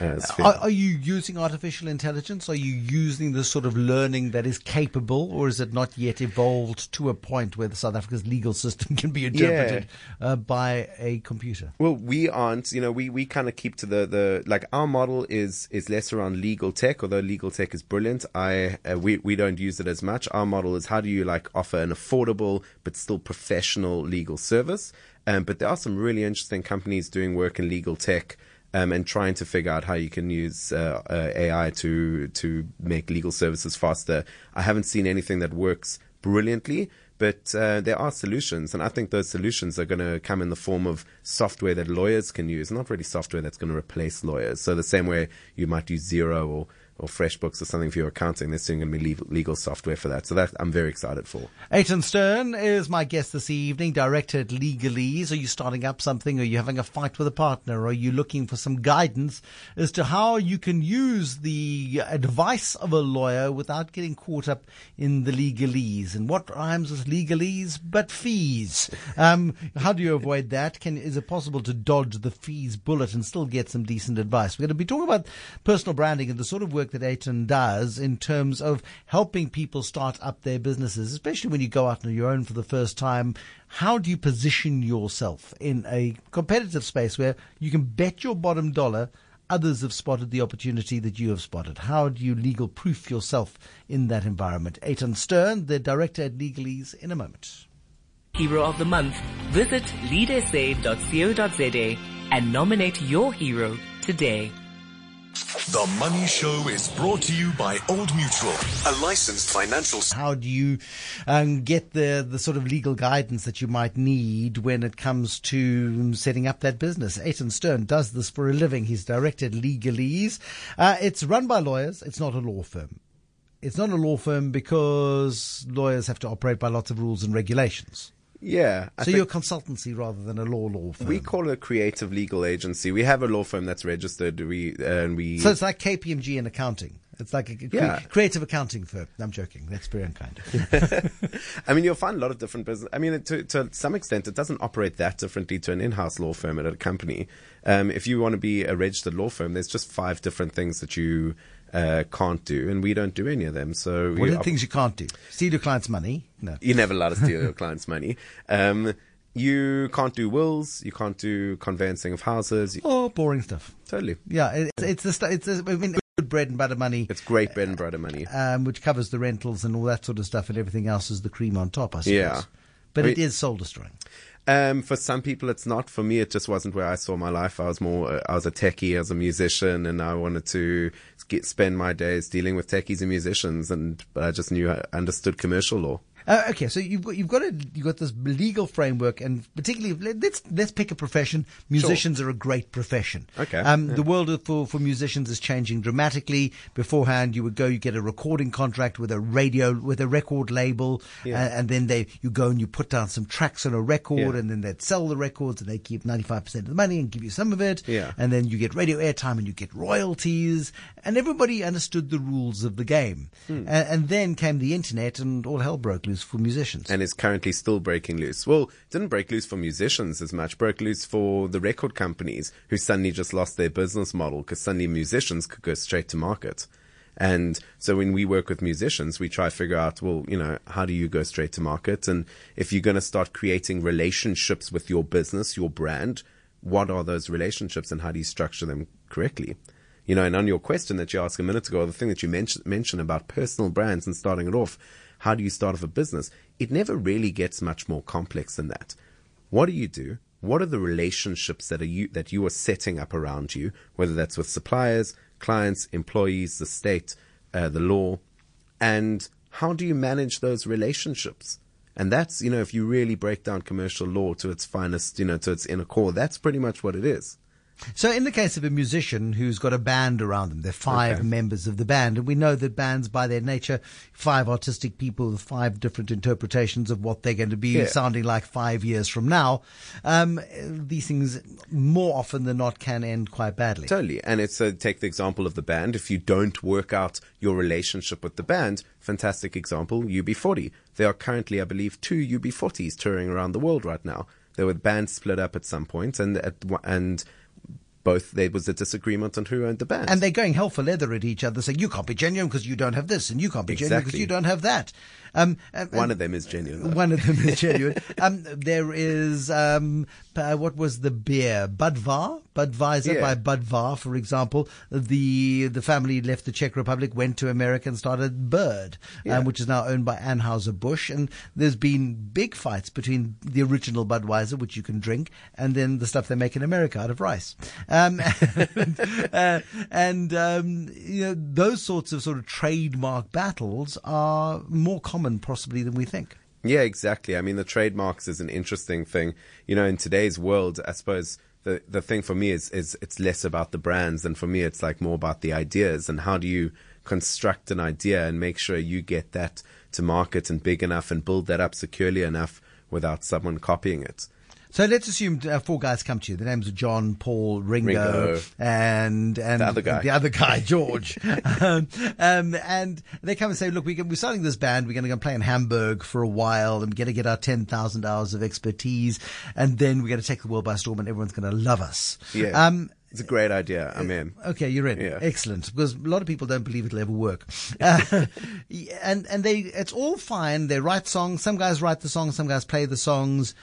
uh, are, are, you using artificial intelligence? Are you using the sort of learning that is capable, or is it not yet evolved to a point where the South Africa's legal system can be interpreted yeah. uh, by a computer? Well, we aren't. You know, we, we kind of keep to the, the like our model is is less around legal tech. Although legal tech is brilliant, I uh, we we don't use it as much. Our model is how do you like offer an affordable but still professional legal service. Um, but there are some really interesting companies doing work in legal tech um, and trying to figure out how you can use uh, uh, AI to to make legal services faster. I haven't seen anything that works brilliantly, but uh, there are solutions, and I think those solutions are going to come in the form of software that lawyers can use, not really software that's going to replace lawyers. So the same way you might use Xero or or FreshBooks or something for your accounting. There's soon going to be legal software for that. So that I'm very excited for. Eitan Stern is my guest this evening, director at Legalese. Are you starting up something? Are you having a fight with a partner? Are you looking for some guidance as to how you can use the advice of a lawyer without getting caught up in the legalese? And what rhymes with legalese but fees? Um, how do you avoid that? Can, is it possible to dodge the fees bullet and still get some decent advice? We're going to be talking about personal branding and the sort of work work that Eitan does in terms of helping people start up their businesses, especially when you go out on your own for the first time. How do you position yourself in a competitive space where you can bet your bottom dollar others have spotted the opportunity that you have spotted? How do you legal proof yourself in that environment? Eitan Stern, the director at Legalese, in a moment. Hero of the Month. Visit leadsa.co.za and nominate your hero today. The Money Show is brought to you by Old Mutual, a licensed financial. How do you um, get the the sort of legal guidance that you might need when it comes to setting up that business? Eitan Stern does this for a living. He's directed Legalese. Uh, it's run by lawyers. It's not a law firm. It's not a law firm because lawyers have to operate by lots of rules and regulations. Yeah. I so you're a consultancy rather than a law law firm. We call it a creative legal agency. We have a law firm that's registered. We and we. So it's like KPMG in accounting. It's like a yeah. creative accounting firm. I'm joking. That's very unkind. I mean, you'll find a lot of different business. I mean, to, to some extent, it doesn't operate that differently to an in-house law firm at a company. Um, if you want to be a registered law firm, there's just five different things that you uh, can't do, and we don't do any of them. So, what are the things you can't do? Steal your client's money? No, you're never allowed to steal your client's money. Um, you can't do wills. You can't do conveyancing of houses. Oh, boring stuff. Totally. Yeah, it's it's the it's I mean good bread and butter money. It's great bread and butter money, um, which covers the rentals and all that sort of stuff, and everything else is the cream on top. I suppose. Yeah, but I mean, it is soul destroying. Um, for some people, it's not. For me, it just wasn't where I saw my life. I was more, uh, I was a techie as a musician, and I wanted to get, spend my days dealing with techies and musicians. And but I just knew I understood commercial law. Uh, okay, so you've got you've got a, you've got this legal framework, and particularly let's let's pick a profession. Musicians sure. are a great profession. Okay, um, yeah. the world for for musicians is changing dramatically. Beforehand, you would go, you get a recording contract with a radio with a record label, yeah. uh, and then they you go and you put down some tracks on a record, yeah. and then they'd sell the records, and they keep ninety five percent of the money and give you some of it. Yeah. and then you get radio airtime, and you get royalties, and everybody understood the rules of the game. Hmm. And, and then came the internet, and all hell broke loose for musicians. And is currently still breaking loose. Well, it didn't break loose for musicians as much, broke loose for the record companies who suddenly just lost their business model because suddenly musicians could go straight to market. And so when we work with musicians, we try to figure out, well, you know, how do you go straight to market? And if you're going to start creating relationships with your business, your brand, what are those relationships and how do you structure them correctly? You know, and on your question that you asked a minute ago, the thing that you mentioned, mentioned about personal brands and starting it off, how do you start off a business? It never really gets much more complex than that. What do you do? What are the relationships that are you that you are setting up around you, whether that's with suppliers, clients, employees, the state, uh, the law, and how do you manage those relationships? And that's, you know, if you really break down commercial law to its finest, you know, to its inner core, that's pretty much what it is. So, in the case of a musician who's got a band around them, there are five Okay. members of the band, and we know that bands, by their nature, five artistic people with five different interpretations of what they're going to be Yeah. sounding like five years from now. Um, these things, more often than not, can end quite badly. Totally. And it's uh, take the example of the band. If you don't work out your relationship with the band, fantastic example, UB40. There are currently, I believe, two UB40s touring around the world right now. There were bands split up at some point, and at, and both there was a disagreement on who owned the band. And they're going hell for leather at each other, saying, you can't be genuine because you don't have this, and you can't be genuine because you don't have that. Um, and- One of them is genuine. though. One of them is genuine. um, there is um, uh, what was the beer? Budvar, Budweiser Yeah. by Budvar, for example. The the family left the Czech Republic, went to America, and started Bird, Yeah. um, which is now owned by Anheuser Busch. And there's been big fights between the original Budweiser, which you can drink, and then the stuff they make in America out of rice. Um, and uh, and um, you know those sorts of sort of trademark battles are more common possibly than we think. Yeah, exactly. I mean, the trademarks is an interesting thing. You know, in today's world, I suppose the the thing for me is is it's less about the brands, and for me, it's like more about the ideas and how do you construct an idea and make sure you get that to market and big enough and build that up securely enough without someone copying it. So let's assume uh, four guys come to you. The names are John, Paul, Ringo, Ringo. and and The other guy. the other guy, George. um, um, and they come and say, "Look, we can, we're starting this band. We're going to go play in Hamburg for a while, and we're going to get our ten thousand hours of expertise, and then we're going to take the world by storm, and everyone's going to love us." Yeah, Um, it's a great idea. I'm in. Okay, you're in. Yeah. Excellent. Because a lot of people don't believe it'll ever work. Uh, and and they it's all fine. They write songs. Some guys write the songs. Some guys play the songs.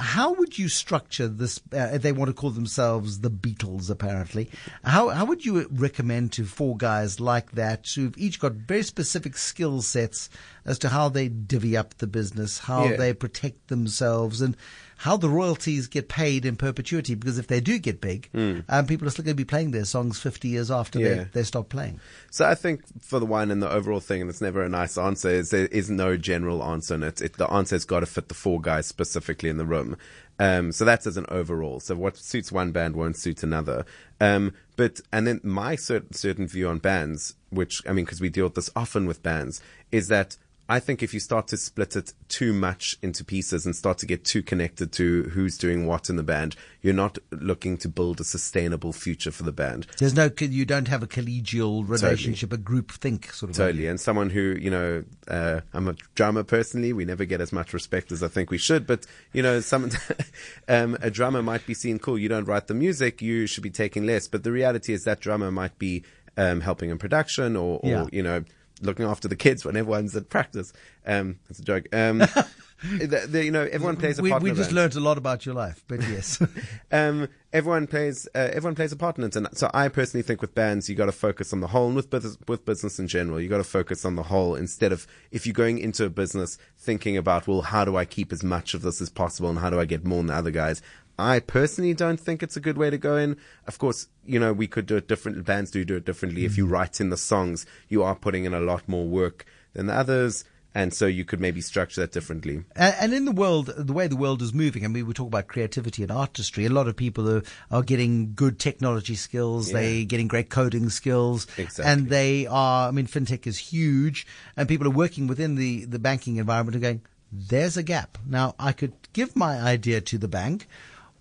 How would you structure this? Uh, they want to call themselves the Beatles, apparently. How how would you recommend to four guys like that who've each got very specific skill sets as to how they divvy up the business, how Yeah. they protect themselves, and how the royalties get paid in perpetuity? Because if they do get big, um, people are still going to be playing their songs 50 years after. Yeah. they, they stop playing. So I think for the one and the overall thing, and it's never a nice answer, is there is no general answer in it. it the answer's got to fit the four guys specifically in the room. Um, so that's as an overall. So what suits one band won't suit another. Um, but and then my certain certain view on bands, which I mean, because we deal with this often with bands, is that I think if you start to split it too much into pieces and start to get too connected to who's doing what in the band, you're not looking to build a sustainable future for the band. There's no, you don't have a collegial relationship, a group think sort of. Totally. And someone who, you know, uh, I'm a drummer personally. We never get as much respect as I think we should. But, you know, some, um, a drummer might be seen cool. You don't write the music. You should be taking less. But the reality is that drummer might be, um, helping in production or, or Yeah. you know, looking after the kids when everyone's at practice. Um, that's a joke. Um, the, the, you know, everyone plays a we, we just learned a lot about your life, but yes. um, everyone plays uh, everyone plays a part in it, and so I personally think with bands you got to focus on the whole, and with business, with business in general, you got to focus on the whole instead of if you're going into a business thinking about well, how do I keep as much of this as possible, and how do I get more than the other guys. I personally don't think it's a good way to go in. Of course, you know, we could do it different. Bands do do it differently. If you mm. write in the songs, you are putting in a lot more work than the others. And so you could maybe structure that differently. And, and in the world, the way the world is moving, I mean, we talk about creativity and artistry. A lot of people are, are getting good technology skills. Yeah. They're getting great coding skills. Exactly. And they are, I mean, fintech is huge and people are working within the, the banking environment and going, there's a gap. Now I could give my idea to the bank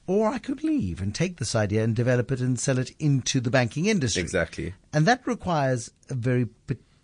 or I could leave and take this idea and develop it and sell it into the banking industry. Exactly. And that requires a very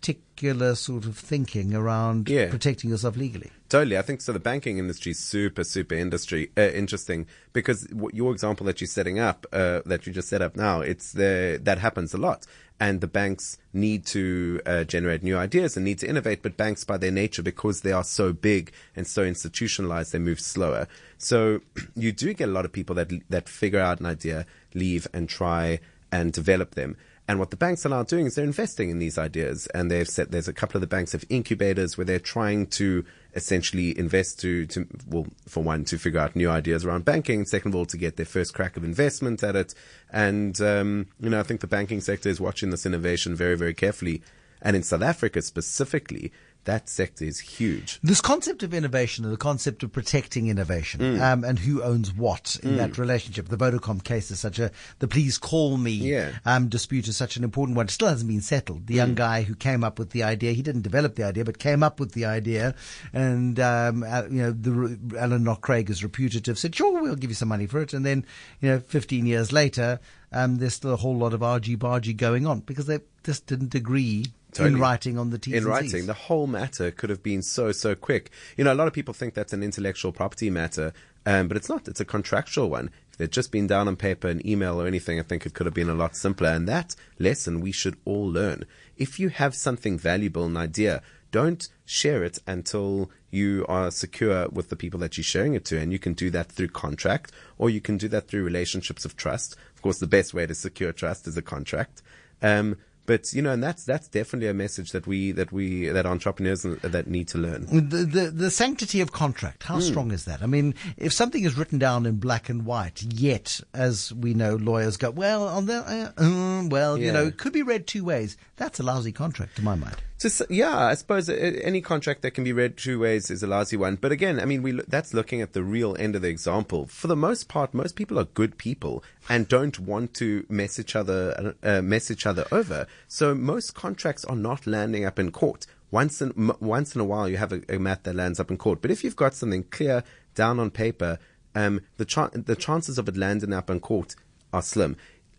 particular sort of thinking around Yeah. protecting yourself legally. Totally, I think so. The banking industry is super, super industry uh, interesting because what your example that you're setting up, uh, that you just set up now, it's the that happens a lot, and the banks need to uh, generate new ideas and need to innovate. But banks, by their nature, because they are so big and so institutionalized, they move slower. So you do get a lot of people that that figure out an idea, leave, and try and develop them. And what the banks are now doing is they're investing in these ideas, and they've said there's a couple of the banks have incubators where they're trying to essentially invest to, to well, for one, to figure out new ideas around banking, second of all, to get their first crack of investment at it. And, um, you know, I think the banking sector is watching this innovation very, very carefully. And in South Africa specifically, that sector is huge. This concept of innovation and the concept of protecting innovation Mm. um, and who owns what in Mm. that relationship. The Vodacom case is such a, the please call me Yeah. um, dispute is such an important one. It still hasn't been settled. The young Mm. guy who came up with the idea, he didn't develop the idea, but came up with the idea. And, um, uh, you know, the, Alan Knott-Craig is reputative, said, sure, we'll give you some money for it. And then, you know, 15 years later, um, there's still a whole lot of argy-bargy going on because they just didn't agree Totally. in writing on the T's in writing. The whole matter could have been so so quick. You know, a lot of people think that's an intellectual property matter, um, but it's not. It's a contractual one. If they'd just been down on paper, an email or anything, I think it could have been a lot simpler. And that lesson we should all learn. If you have something valuable, an idea, don't share it until you are secure with the people that you're sharing it to. And you can do that through contract or you can do that through relationships of trust. Of course, the best way to secure trust is a contract. Um, but you know, and that's that's definitely a message that we that we that entrepreneurs that need to learn. The, the the sanctity of contract. How Mm. strong is that? I mean, if something is written down in black and white, yet as we know, lawyers go, well, on the uh, uh, well, you know, it could be read two ways. That's a lousy contract, to my mind. Just yeah, I suppose any contract that can be read two ways is a lousy one. But again, I mean, we that's looking at the real end of the example. For the most part, most people are good people and don't want to mess each other uh, mess each other over. So most contracts are not landing up in court. Once in m- once in a while, you have a, a matter that lands up in court. But if you've got something clear down on paper, um, the the chances of it landing up in court are slim.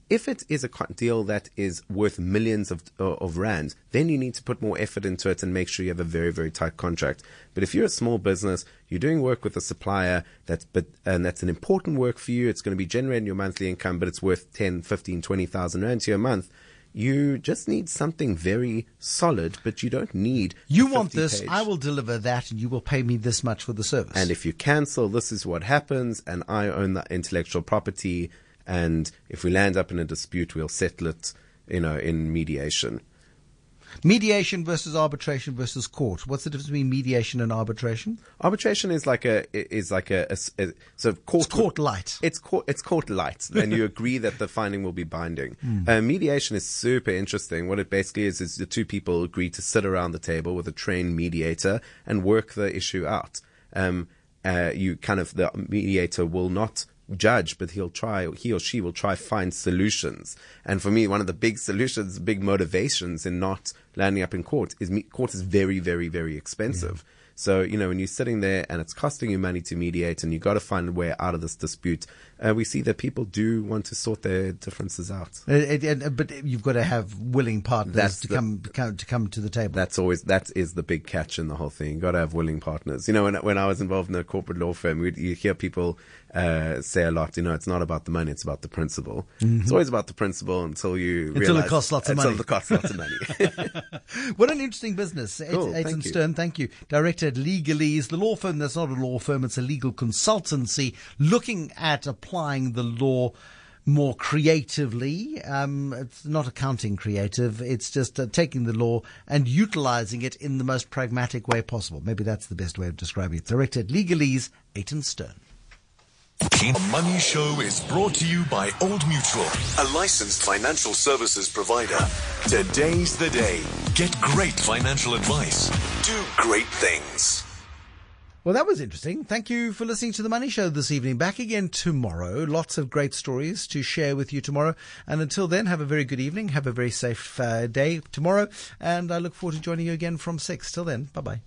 If it is a deal that is worth millions of uh, of rands, then you need to put more effort into it and make sure you have a very very tight contract. But if you're a small business, you're doing work with a supplier that's but and that's an important work for you, it's going to be generating your monthly income, but it's worth 10, 15, 20,000 rand to your month. You just need something very solid, but you don't need You a want 50 this, page. I will deliver that, and you will pay me this much for the service. And if you cancel, this is what happens, and I own the intellectual property. And if we land up in a dispute, we'll settle it, you know, in mediation. mediation versus arbitration versus court. What's the difference between mediation and arbitration? Arbitration is like a is like a, a, a so court It's court light. It's court it's court light, and you agree that the finding will be binding. Hmm. Uh, mediation is super interesting. What it basically is is the two people agree to sit around the table with a trained mediator and work the issue out. Um, uh, you kind of the mediator will not judge, but he'll try, he or she will try find solutions. And for me, one of the big solutions, big motivations in not landing up in court is me, court is very, very, very expensive. So, you know, when you're sitting there and it's costing you money to mediate and you've got to find a way out of this dispute, uh, we see that people do want to sort their differences out. Uh, it- it- but you've got to have willing partners That's to the- come, come to come to the table. That's always that is the big catch in the whole thing. You've got to have willing partners. You know, when when I was involved in a corporate law firm, we'd, you hear people uh, say a lot. You know, it's not about the money; it's about the principle. Mhm. It's always about the principle until you Until it realize, costs lots of money. until it costs lots of money. what an interesting business. Cool, thank. Stern, thank you. Director at Legalese, the law firm that's not a law firm, it's a legal consultancy looking at applying the law more creatively. Um, it's not accounting creative. It's just uh, taking the law and utilizing it in the most pragmatic way possible. Maybe that's the best way of describing it. Director at Legalese, Eitan Stern. The Money Show is brought to you by Old Mutual, a licensed financial services provider. Today's the day. Get great financial advice. Do great things. Well, that was interesting. Thank you for listening to the Money Show this evening. Back again tomorrow. Lots of great stories to share with you tomorrow. And until then, have a very good evening. Have a very safe uh, day tomorrow. And I look forward to joining you again from six. Till then, bye bye.